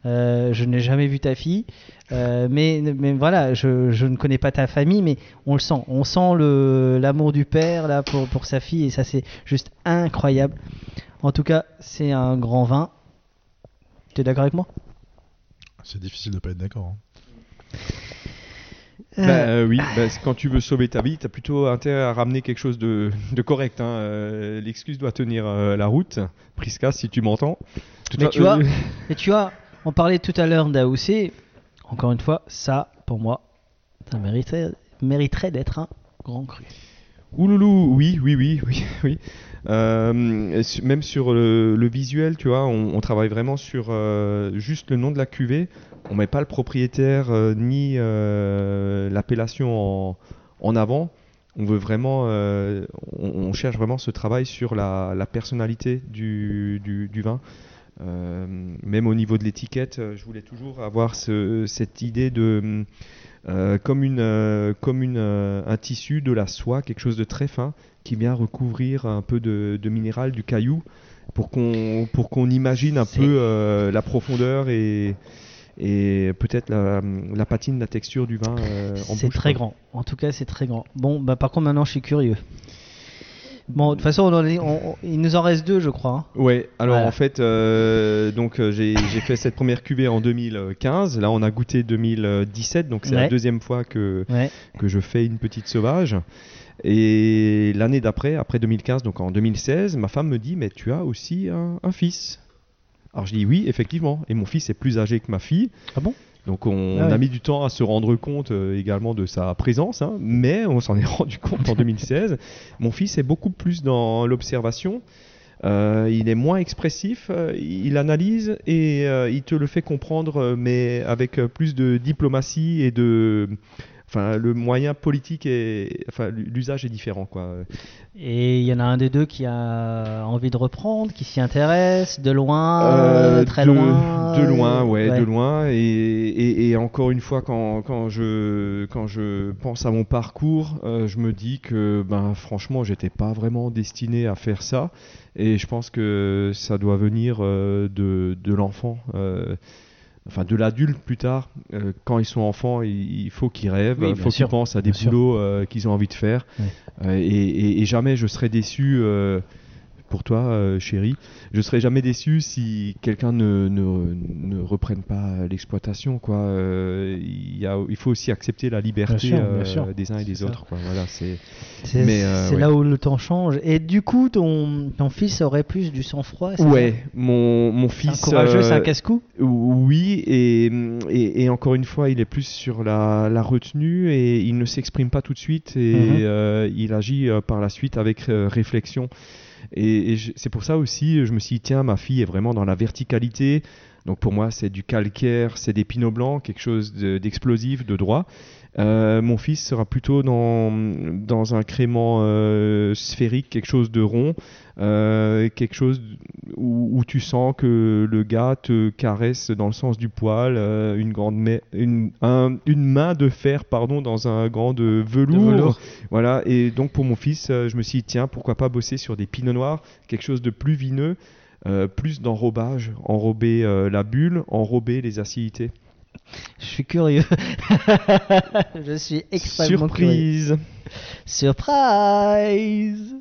Euh, je n'ai jamais vu ta fille, euh, mais, mais voilà, je, je ne connais pas ta famille, mais on le sent. On sent le- l'amour du père là pour, pour sa fille et ça c'est juste incroyable. En tout cas, c'est un grand vin. Tu es d'accord avec moi? C'est difficile de pas être d'accord. hein. Bah, euh, oui, bah, quand tu veux sauver ta vie, tu as plutôt intérêt à ramener quelque chose de, de correct. hein. Euh, L'excuse doit tenir euh, la route. Prisca, si tu m'entends. Mais tu vois, euh, *laughs* Et tu vois, on parlait tout à l'heure d'AOC. Encore une fois, ça, pour moi, ça mériterait, mériterait d'être un grand cru. Ouloulou, oui, oui, oui, *laughs* oui, oui. Euh, même sur le, le visuel, tu vois, on, on travaille vraiment sur euh, juste le nom de la cuvée. On met pas le propriétaire euh, ni euh, l'appellation en, en avant. On veut vraiment, euh, on, on cherche vraiment ce travail sur la, la personnalité du, du, du vin. Même au niveau de l'étiquette, je voulais toujours avoir ce- cette idée de comme une comme une un tissu de la soie, quelque chose de très fin qui vient recouvrir un peu de, de minéral, du caillou, pour qu'on pour qu'on imagine un peu la profondeur et et peut-être la, la patine, la texture du vin euh, en C'est très grand. En tout cas, c'est très grand. Bon, bah par contre, maintenant, je suis curieux. Bon, de toute façon, on en est- on- on- il nous en reste deux, je crois. hein. Ouais, alors Voilà. en fait, euh, donc euh, j'ai j'ai fait cette première cuvée en 2015. Là, on a goûté 2017, donc c'est Ouais. la deuxième fois que Ouais. que je fais une petite sauvage. Et l'année d'après, après 2015, donc en 2016, ma femme me dit Mais tu as aussi un, un fils Alors je dis Oui, effectivement. Et mon fils est plus âgé que ma fille. Ah bon? Donc on, Ah ouais. a mis du temps à se rendre compte euh, également de sa présence, hein, mais on s'en est *laughs* rendu compte en 2016. Mon fils est beaucoup plus dans l'observation. Euh, il est moins expressif, euh, il analyse et il te le fait comprendre, mais avec plus de diplomatie et de, enfin, le moyen politique enfin, l'usage est différent, quoi. Et il y en a un des deux qui a envie de reprendre, qui s'y intéresse, de loin, Euh, très de- loin. De loin, ouais, ouais. de loin. Et, et, et encore une fois, quand, quand, je, quand je pense à mon parcours, euh, je me dis que ben, franchement, j'étais pas vraiment destiné à faire ça. Et je pense que ça doit venir euh, de, de l'enfant. Enfin, de l'adulte plus tard, Euh, quand ils sont enfants, il, il faut qu'ils rêvent, il faut qu'ils pensent à des boulots euh, qu'ils ont envie de faire. Euh, et, et- et jamais je serai déçu pour toi, euh, chérie. Je serai jamais déçu si quelqu'un ne, ne, ne reprenne pas l'exploitation. Quoi. Euh, il, y a, il faut aussi accepter la liberté Bien sûr, bien euh, des uns et des ça. autres. Quoi. Voilà, c'est... C'est Mais, euh, c'est ouais. là où le temps change. Et du coup, ton, ton fils aurait plus du sang-froid c'est Ouais, mon, mon fils. un courageux, c'est un casse-cou? Oui, et, et, et encore une fois, il est plus sur la, la retenue et il ne s'exprime pas tout de suite et Mhm. euh, il agit par la suite avec euh, réflexion. Et, c'est pour ça aussi, je me suis dit, tiens, ma fille est vraiment dans la verticalité. Donc pour moi, c'est du calcaire, c'est des pinots blancs, quelque chose de- d'explosif, de droit. Euh, mon fils sera plutôt dans, dans un crément euh, sphérique, quelque chose de rond, euh, quelque chose où, où tu sens que le gars te caresse dans le sens du poil, une grande ma- une, un- une main de fer pardon dans un grand de velours. De velours. Voilà. Et donc pour mon fils, je me suis dit tiens pourquoi pas bosser sur des pinots noirs, quelque chose de plus vineux. Euh, plus d'enrobage, enrober euh, la bulle, enrober les acidités. Je suis curieux. *laughs* je suis extrêmement curieux. Surprise Surprise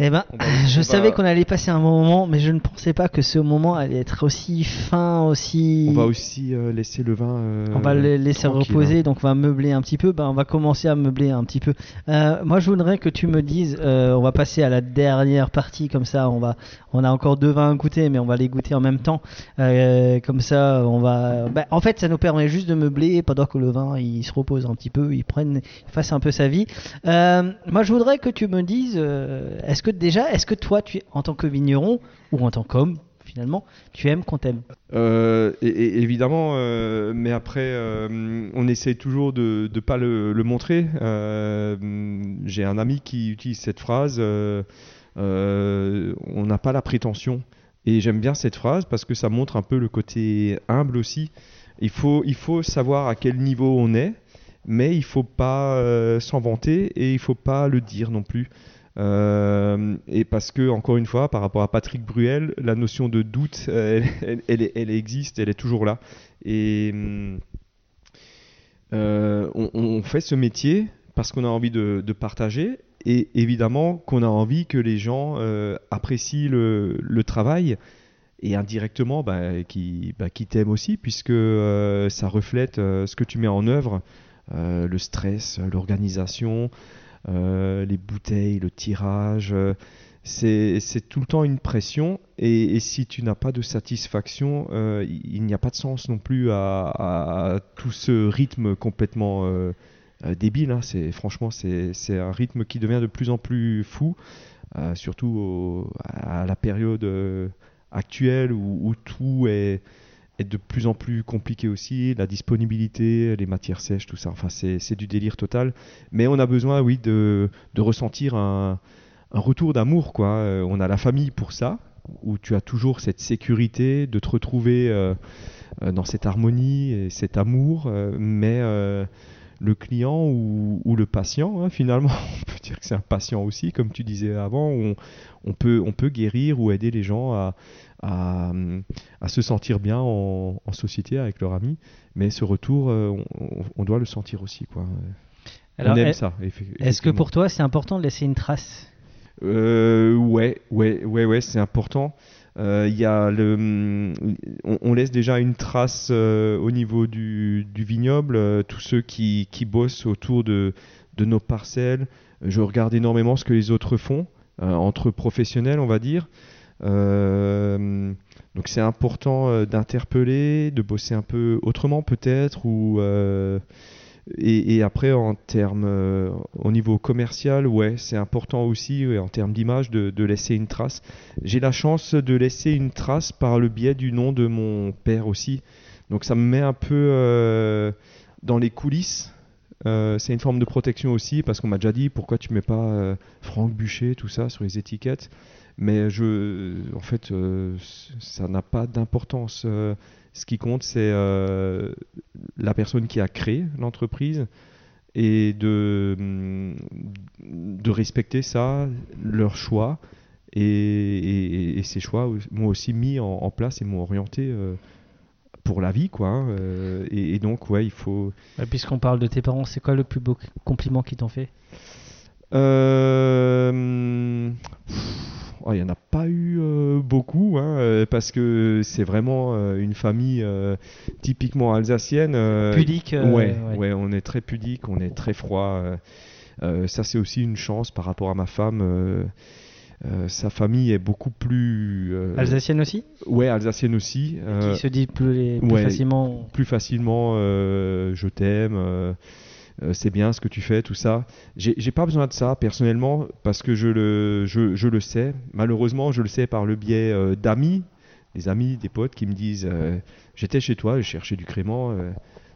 Eh ben, On va- je savais va- qu'on allait passer un bon moment, mais je ne pensais pas que ce moment allait être aussi fin, aussi. On va aussi euh, laisser le vin. euh, On va le laisser reposer, hein. donc on va meubler un petit peu. Ben, on va commencer à meubler un petit peu. Euh, moi, je voudrais que tu me dises, euh, on va passer à la dernière partie, comme ça, on va, on a encore deux vins à goûter, mais on va les goûter en même temps. Euh, comme ça, on va. ben, en fait, ça nous permet juste de meubler pendant que le vin il se repose un petit peu, il prenne, il fasse un peu sa vie. Euh, moi, je voudrais que tu me dises, euh, est-ce que déjà, est-ce que toi, tu, en tant que vigneron ou en tant qu'homme, finalement, tu aimes qu'on t'aime? Euh, évidemment, euh, mais après, euh, on essaie toujours de ne pas le, montrer. J'ai un ami qui utilise cette phrase on n'a pas la prétention. Et j'aime bien cette phrase parce que ça montre un peu le côté humble aussi. Il faut savoir à quel niveau on est, mais il faut pas euh, s'en vanter et il faut pas le dire non plus. Euh, et parce que, encore une fois, par rapport à Patrick Bruel, la notion de doute, euh, elle, elle- existe, elle est toujours là. Et euh, on, fait ce métier parce qu'on a envie de, partager et évidemment qu'on a envie que les gens apprécient le, travail et indirectement bah, qui, bah, t'aiment aussi puisque ça reflète ce que tu mets en œuvre, le stress, l'organisation, euh, les bouteilles, le tirage. euh, c'est tout le temps une pression et, si tu n'as pas de satisfaction, euh, il n'y a pas de sens non plus à, tout ce rythme complètement euh, euh, débile. hein. Franchement c'est un rythme qui devient de plus en plus fou, euh, surtout à la période euh, actuelle où tout est est de plus en plus compliqué aussi, la disponibilité, les matières sèches, tout ça. Enfin, c'est du délire total. Mais on a besoin, oui, de, de ressentir un, un retour d'amour, quoi. Euh, on a la famille pour ça, où tu as toujours cette sécurité de te retrouver euh, euh, dans cette harmonie et cet amour. mais le client ou, le patient, hein, *laughs* finalement, on peut dire que c'est un patient aussi, comme tu disais avant, on, on peut, on peut guérir ou aider les gens à, à, à se sentir bien en, en société avec leurs amis. Mais ce retour, euh, on, doit le sentir aussi, quoi. Alors, on aime est- ça. Est-ce que pour toi, c'est important de laisser une trace? Euh, ouais, ouais, ouais, ouais, c'est important. Euh, y a le, on, on laisse déjà une trace euh, au niveau du, du vignoble. euh, tous ceux qui, qui bossent autour de, de nos parcelles, je regarde énormément ce que les autres font entre professionnels, on va dire. Euh, donc c'est important euh, d'interpeller, de bosser un peu autrement peut-être euh, et, après, en termes, au niveau commercial, ouais, c'est important aussi, en termes d'image, de, laisser une trace. J'ai la chance de laisser une trace par le biais du nom de mon père aussi. Donc ça me met un peu dans les coulisses c'est une forme de protection aussi parce qu'on m'a déjà dit pourquoi tu mets pas euh, Franck Bûcher, tout ça sur les étiquettes. Mais je, en fait, euh, ça n'a pas d'importance. Euh, ce qui compte, c'est euh, la personne qui a créé l'entreprise et de, de respecter ça, leur choix. Et, et- et ces choix m'ont aussi mis en, en place et m'ont orienté pour la vie, quoi. hein. Et, et donc, ouais, il faut. Puisqu'on parle de tes parents, c'est quoi le plus beau compliment qu'ils t'ont fait? Euh, pff, oh, Il n'y en a pas eu euh, beaucoup, hein, euh, parce que c'est vraiment euh, une famille euh, typiquement alsacienne. Pudique ouais, ouais. ouais, on est très pudique, on est très froid. ça, c'est aussi une chance par rapport à ma femme. euh, sa famille est beaucoup plus. euh, Alsacienne aussi? Ouais, alsacienne aussi. euh, Qui se dit plus, plus ouais. facilement. plus facilement je t'aime, c'est bien ce que tu fais, tout ça. J'ai pas besoin de ça personnellement parce que je le, je, je le sais. Malheureusement, je le sais par le biais euh, d'amis, des amis, des potes qui me disent euh, J'étais chez toi, je cherchais du crément, euh,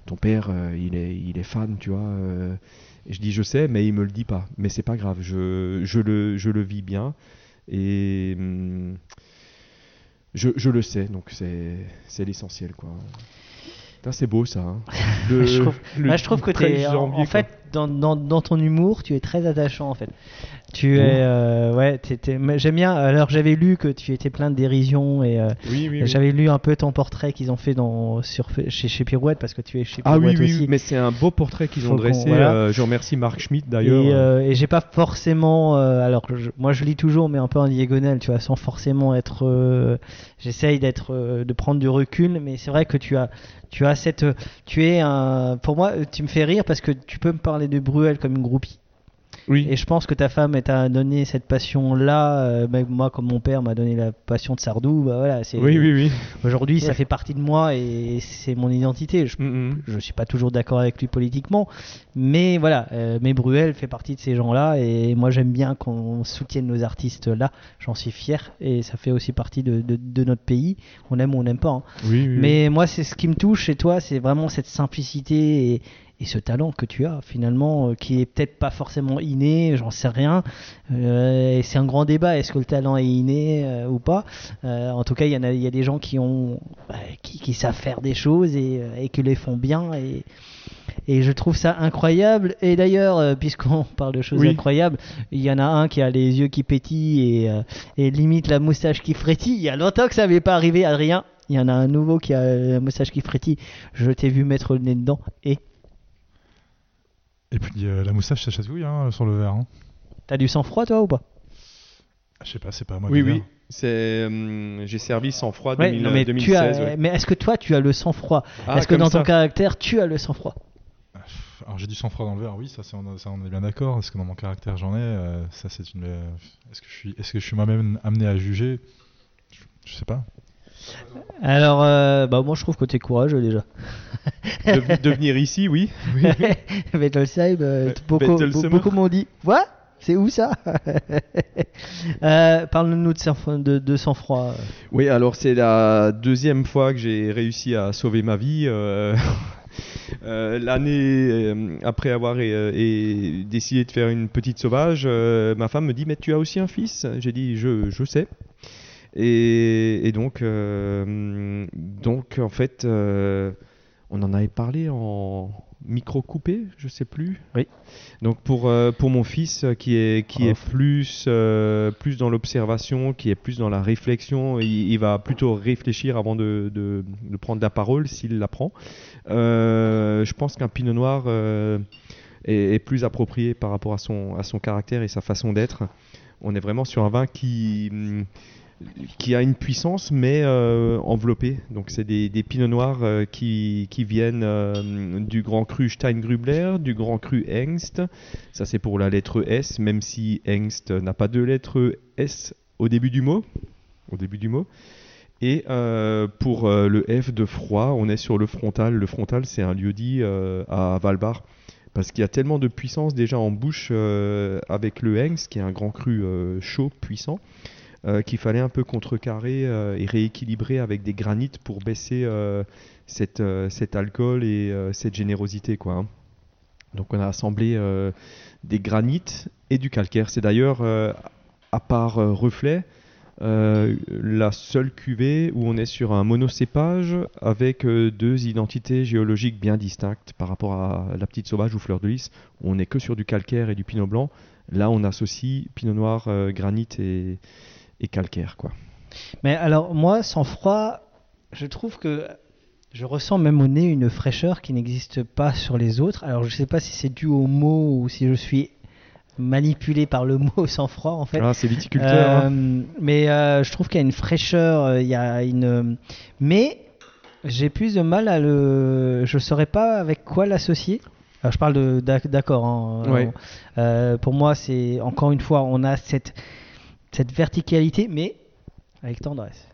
ton père euh, il, est, il est fan, tu vois. euh. je dis Je sais, mais il me le dit pas. Mais c'est pas grave, je, je, le, je le vis bien. Et. hum, je, je le sais, donc c'est l'essentiel quoi. C'est beau ça. hein. *laughs* Le- je trouve, le Là, je trouve que 13 t'es, en, fait, dans, dans, dans ton humour, tu es très attachant en fait. Tu es, euh, ouais, j'aime bien. Alors j'avais lu que tu étais plein de dérision et euh. Oui, oui, oui. j'avais lu un peu ton portrait qu'ils ont fait dans sur chez, chez Pirouette parce que tu es chez Ah oui, Pirouette oui, aussi. oui, mais c'est un beau portrait qu'ils ont dressé. voilà. euh, je remercie Marc Schmitt d'ailleurs. Et, et j'ai pas forcément, alors je- moi je lis toujours, mais un peu en diagonale, tu vois, sans forcément être. J'essaye d'être, euh, de prendre du recul, mais c'est vrai que tu as, tu as cette, tu es un, pour moi, tu me fais rire parce que tu peux me parler de Bruel comme une groupie. Oui. Et je pense que ta femme t'a donné cette passion-là. euh, bah, moi, comme mon père m'a donné la passion de Sardou, bah voilà, c'est. oui, oui, oui. Aujourd'hui, ça fait partie de moi et c'est mon identité. Je Mm, mm. je suis pas toujours d'accord avec lui politiquement, mais voilà, euh, mais Bruel fait partie de ces gens-là et moi j'aime bien qu'on soutienne nos artistes là, j'en suis fier et ça fait aussi partie de, de- de notre pays, on aime ou on n'aime pas. hein. Oui, oui, oui. Mais moi c'est ce qui me touche chez toi, c'est vraiment cette simplicité et, et ce talent que tu as finalement, euh, qui est peut-être pas forcément inné, j'en sais rien, Euh, c'est un grand débat, est-ce que le talent est inné euh, ou pas? Euh, En tout cas, il y, en a, il y a des gens qui ont, bah, qui, qui savent faire des choses et, et qui les font bien et, et je trouve ça incroyable. Et d'ailleurs, puisqu'on *laughs* parle de choses Oui. incroyables, il y en a un qui a les yeux qui pétillent et, euh, et limite la moustache qui frétille. Il y a longtemps que ça n'avait pas arrivé, Adrien. Il y en a un nouveau qui a la moustache qui frétille. Je t'ai vu mettre le nez dedans. Et Et puis euh, la moustache, ça chatouille hein, sur le verre. Hein. t'as du sang-froid, toi, ou pas? Je sais pas, c'est pas à moi. Oui, de oui. dire. C'est, hum, j'ai servi sans froid Ouais, 2000, non, mais, tu 2016. as, ouais. mais est-ce que toi, tu as le sang-froid? Ah, Est-ce que dans ça. ton caractère, tu as le sang-froid? Ah, Alors j'ai du sang-froid dans le verre, oui, ça, c'est- on, ça, on est bien d'accord. Est-ce que dans mon caractère j'en ai euh, Ça c'est une. euh, Est-ce que je suis, est-ce que je suis moi-même amené à juger? Je, je sais pas. Alors, euh, bah, moi, je trouve que t'es courageux déjà. De, de venir ici, oui. oui. *laughs* Bettelsheim, euh, beaucoup, beaucoup m'ont dit Quoi? C'est où ça? *laughs* Euh, Parle-nous de, de, de sang-froid. Oui, alors c'est la deuxième fois que j'ai réussi à sauver ma vie. euh, *laughs* euh, L'année euh, après avoir euh, et décidé de faire une petite sauvage, euh, ma femme me dit Mais tu as aussi un fils? J'ai dit Je, je sais. Et, et donc, euh, donc, en fait, euh, on en avait parlé en micro coupé, je sais plus. Oui. Donc pour, euh, pour mon fils qui est, qui est Off. plus, euh, plus dans l'observation, qui est plus dans la réflexion, il, il va plutôt réfléchir avant de, de, de prendre la parole s'il la prend. Euh, je pense qu'un pinot noir est, est plus approprié par rapport à son, à son caractère et sa façon d'être. On est vraiment sur un vin qui, qui a une puissance mais euh, enveloppée. Donc c'est des, des pinots noirs euh, qui, viennent euh, du grand cru Steingrubler, du grand cru Hengst. Ça c'est pour la lettre S, même si Hengst n'a pas de lettre S au début du mot. Au début du mot. Et euh, pour le F de froid, on est sur le frontal. Le frontal, c'est un lieu-dit euh, à Valbar. Parce qu'il y a tellement de puissance déjà en bouche avec le Hengst, qui est un grand cru chaud, puissant, euh, qu'il fallait un peu contrecarrer euh, et rééquilibrer avec des granites pour baisser euh, cette, cet alcool et cette générosité. Quoi, hein. Donc on a assemblé des granites et du calcaire. C'est d'ailleurs, à part Reflet, la seule cuvée où on est sur un monocépage avec deux identités géologiques bien distinctes par rapport à la petite sauvage ou fleur de lys, où on n'est que sur du calcaire et du pinot blanc. Là, on associe pinot noir, granit et, et calcaire. Quoi. Mais alors, moi, sans froid, je trouve que je ressens même au nez une fraîcheur qui n'existe pas sur les autres. Alors, je sais pas si c'est dû au mot ou si je suis manipulé par le *laughs* mot sans froid, en fait. Ah, c'est viticulteur. hein. Euh, mais euh, je trouve qu'il y a une fraîcheur, euh, il y a une. Mais j'ai plus de mal à le. Je saurais pas avec quoi l'associer. Alors, je parle de d'accord. hein, Ouais. euh, pour moi, c'est encore une fois, on a cette cette verticalité, mais avec tendresse.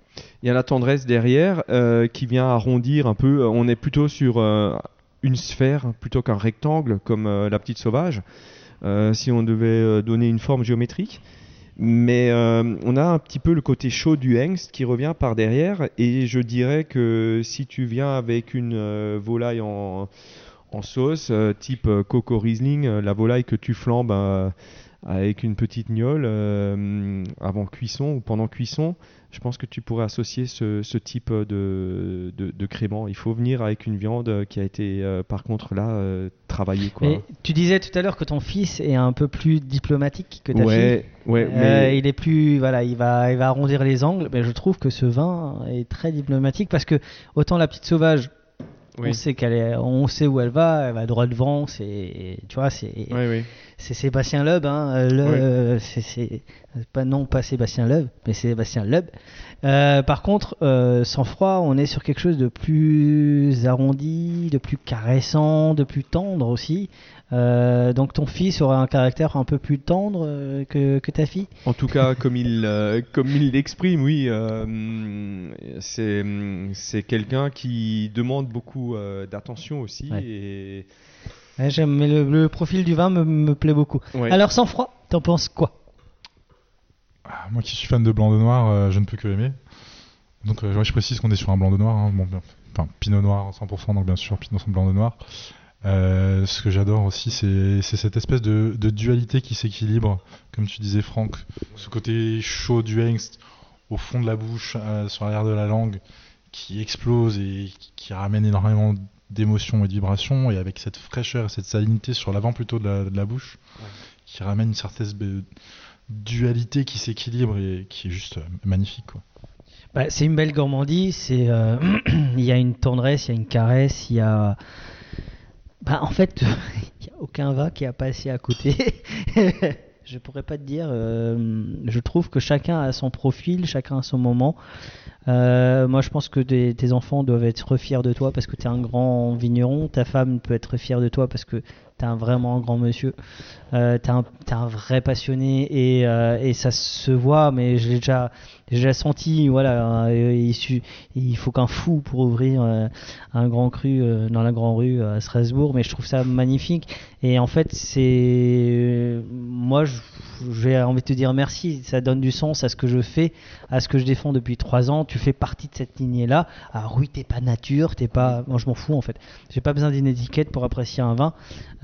Il y a la tendresse derrière euh, qui vient arrondir un peu. On est plutôt sur euh, une sphère plutôt qu'un rectangle comme euh, la petite sauvage, euh, si on devait euh, donner une forme géométrique. Mais euh, on a un petit peu le côté chaud du hengst qui revient par derrière. Et je dirais que si tu viens avec une euh, volaille en, en sauce, euh, type euh, Coco Riesling, euh, la volaille que tu flambes euh, avec une petite gnôle euh, avant cuisson ou pendant cuisson, je pense que tu pourrais associer ce, ce type de, de, de crément. Il faut venir avec une viande qui a été, euh, par contre, là, euh, travaillée. Quoi. Mais tu disais tout à l'heure que ton fils est un peu plus diplomatique que ta fille. ouais, ouais, Euh, mais il est plus voilà, il va il va arrondir les angles, mais je trouve que ce vin est très diplomatique parce que autant la petite sauvage, on sait qu'elle est, on sait où elle va, elle va droit devant, c'est tu vois, c'est c'est Sébastien Loeb, hein, le- c'est pas non pas Sébastien Loeb, mais c'est Sébastien Loeb. Euh, par contre, euh, sans froid, on est sur quelque chose de plus arrondi, de plus caressant, de plus tendre aussi. Euh, donc ton fils aura un caractère un peu plus tendre euh, que, que ta fille? En tout cas, comme il euh, comme il l'exprime, oui, c'est c'est quelqu'un qui demande beaucoup euh, d'attention aussi. Ouais. Et Ouais, j'aime, mais le, le profil du vin me, me plaît beaucoup. Ouais. Alors sans froid, t'en penses quoi? Ah, Moi qui suis fan de blanc de noir, euh, je ne peux que aimer. Donc euh, je précise qu'on est sur un blanc de noir, hein, bon, enfin pinot noir 100%, donc bien sûr pinot sans blanc de noir. Euh, ce que j'adore aussi, c'est cette espèce de, de dualité qui s'équilibre, comme tu disais Franck, ce côté chaud du hengst au fond de la bouche, euh, sur l'arrière de la langue, qui explose et qui, qui ramène énormément d'émotions et de vibrations, et avec cette fraîcheur et cette salinité sur l'avant plutôt de la, de la bouche, qui ramène une certaine dualité qui s'équilibre et qui est juste euh, magnifique. Quoi. Bah, c'est une belle gourmandise, c'est euh, *clears throat* il y a une tendresse, il y a une caresse, il y a bah, en fait *laughs* il y a aucun vin qui a passé à côté. *laughs* je pourrais pas te dire euh, je trouve que chacun a son profil, chacun a son moment. Euh, moi je pense que tes, enfants doivent être fiers de toi parce que tu es un grand vigneron, ta femme peut être fière de toi parce que tu es un grand monsieur. Euh, t'es un, t'es un vrai passionné et, euh, et ça se voit, mais déjà, j'ai déjà senti, voilà, euh, il, faut qu'un fou pour ouvrir un grand cru dans la Grand Rue à Strasbourg, mais je trouve ça magnifique. Et en fait, c'est, moi, je- j'ai envie de te dire merci. Ça donne du sens à ce que je fais, à ce que je défends depuis trois ans. Tu fais partie de cette lignée-là. Alors oui, t'es pas nature, t'es pas, moi je m'en fous en fait. J'ai pas besoin d'une étiquette pour apprécier un vin.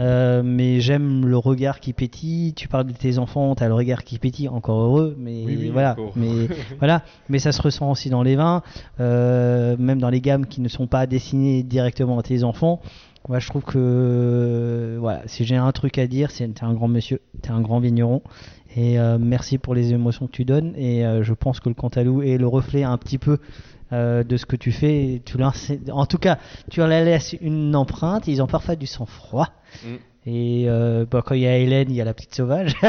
Euh, mais j'aime le regard qui pétille. Tu parles de tes enfants, tu as le regard qui pétille, encore heureux, mais Oui, oui, voilà. Mais *laughs* voilà, mais ça se ressent aussi dans les vins, euh, même dans les gammes qui ne sont pas destinées directement à tes enfants. Moi, je trouve que voilà, si j'ai un truc à dire, c'est t'es un grand monsieur, t'es un grand vigneron. Et euh, merci pour les émotions que tu donnes. Et euh, je pense que le Cantalou est le reflet un petit peu euh, de ce que tu fais. Tu en tout cas, tu leur laisses une empreinte. Ils ont parfois du sang-froid. Mm. Et euh, bah, quand il y a Hélène, il y a la petite sauvage. *laughs*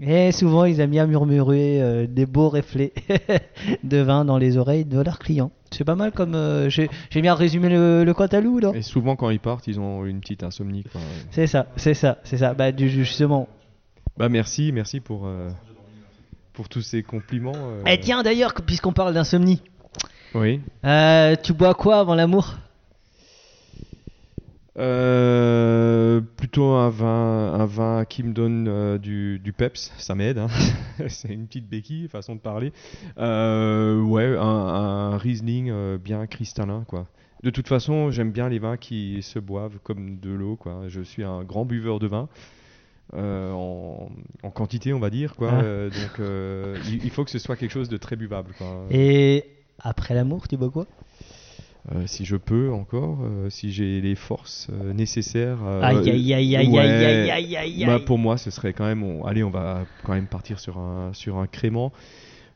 Et souvent, ils aiment bien murmurer euh, des beaux reflets *laughs* de vin dans les oreilles de leurs clients. C'est pas mal comme. euh, J'ai j'ai bien résumé le, le Cantalou, non? Et souvent, quand ils partent, ils ont une petite insomnie. quoi. C'est ça, c'est ça, c'est ça. Bah, du, justement. Bah, merci, merci pour, euh, pour tous ces compliments. euh. Eh tiens, d'ailleurs, que- puisqu'on parle d'insomnie, Oui. euh, tu bois quoi avant l'amour? Euh, plutôt un vin, un vin qui me donne euh, du, du peps, ça m'aide. hein. *laughs* C'est une petite béquille, façon de parler. Euh, ouais, un, un Riesling bien cristallin, quoi. De toute façon, j'aime bien les vins qui se boivent comme de l'eau, quoi. Je suis un grand buveur de vin. en, en quantité, on va dire, quoi. Ah. Donc, il, il faut que ce soit quelque chose de très buvable, quoi. Et après l'amour, tu bois quoi? Euh, si je peux encore, euh, si j'ai les forces euh, nécessaires. euh, Aïe aïe aïe aïe ouais, aïe aïe aïe aïe bah, aïe. pour moi, ce serait quand même. on- allez, on va quand même partir sur un sur un crément,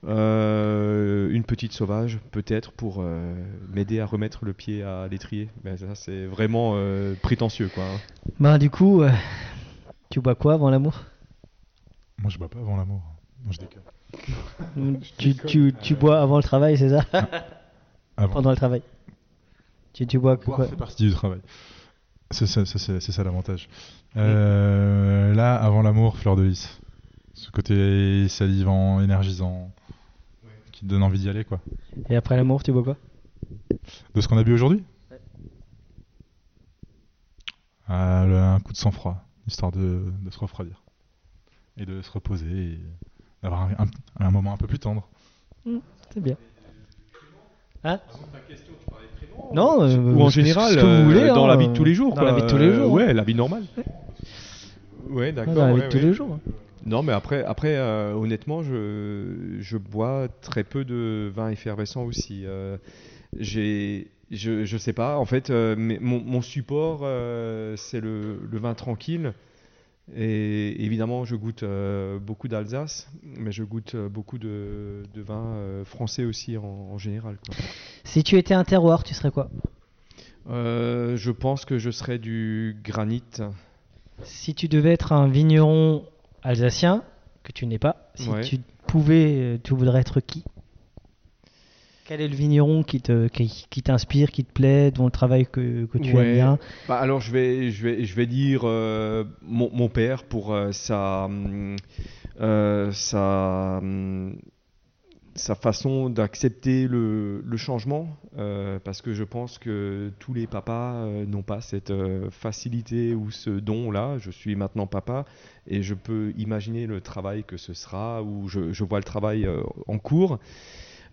Euh, une petite sauvage, peut-être pour euh, m'aider à remettre le pied à l'étrier. Mais ça, c'est vraiment euh, prétentieux, quoi. hein. Bah du coup, euh, tu bois quoi avant l'amour? Moi, je bois pas avant l'amour. Moi, je déconne. *laughs* tu, tu, tu bois avant le travail, c'est ça? Avant. Pendant le travail. Tu, tu bois Boire quoi fait partie du travail. C'est ça, l'avantage. Euh, là, avant l'amour, fleur de lys. Ce côté salivant, énergisant, qui te donne envie d'y aller, quoi. Et après l'amour, tu bois quoi De ce qu'on a bu aujourd'hui Ah, le- Un coup de sang-froid, histoire de, de se refroidir. Et de se reposer, et d'avoir un, un- un moment un peu plus tendre. C'est bien. Hein Non, euh, Ou en général, ce que vous voulez, euh, dans hein, la vie de tous les jours. Dans quoi. la vie de tous les Euh, jours. ouais, la vie normale. Ouais, d'accord. Dans la vie ouais, de tous ouais. les jours. Non, mais après, après euh, honnêtement, je, je bois très peu de vin effervescent aussi. Euh, j'ai, je, je sais pas, en fait, euh, mais mon, mon support, euh, c'est le, le vin tranquille. Et évidemment, je goûte euh, beaucoup d'Alsace, mais je goûte euh, beaucoup de, de vins euh, français aussi en, en général. quoi. Si tu étais un terroir, tu serais quoi? Je pense que je serais du granit. Si tu devais être un vigneron alsacien, que tu n'es pas, si Ouais. tu pouvais, tu voudrais être qui? Quel est le vigneron qui te, qui, qui t'inspire, qui te plaît, dont le travail que, que tu Ouais. aimes bien Bah alors je vais, je vais, je vais dire euh, mon, mon père pour euh, sa, euh, sa, sa façon d'accepter le, le changement, euh, parce que je pense que tous les papas euh, n'ont pas cette euh, facilité ou ce don-là. Je suis maintenant papa et je peux imaginer le travail que ce sera, ou je, je vois le travail en cours.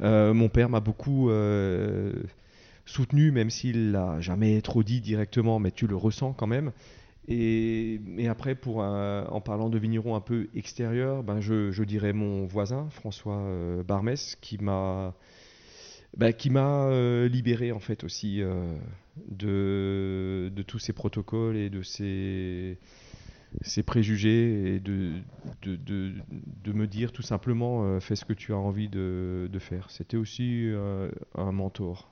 Euh, mon père m'a beaucoup euh, soutenu, même s'il l'a jamais trop dit directement, mais tu le ressens quand même. Et, après, pour en parlant de vigneron un peu extérieur, ben je, dirais mon voisin, François euh, Barmès, qui m'a ben, libéré en fait aussi de, de tous ces protocoles et de ces, ces préjugés et de, de, de, me dire tout simplement euh, fais ce que tu as envie de, de faire. C'était aussi euh, un mentor.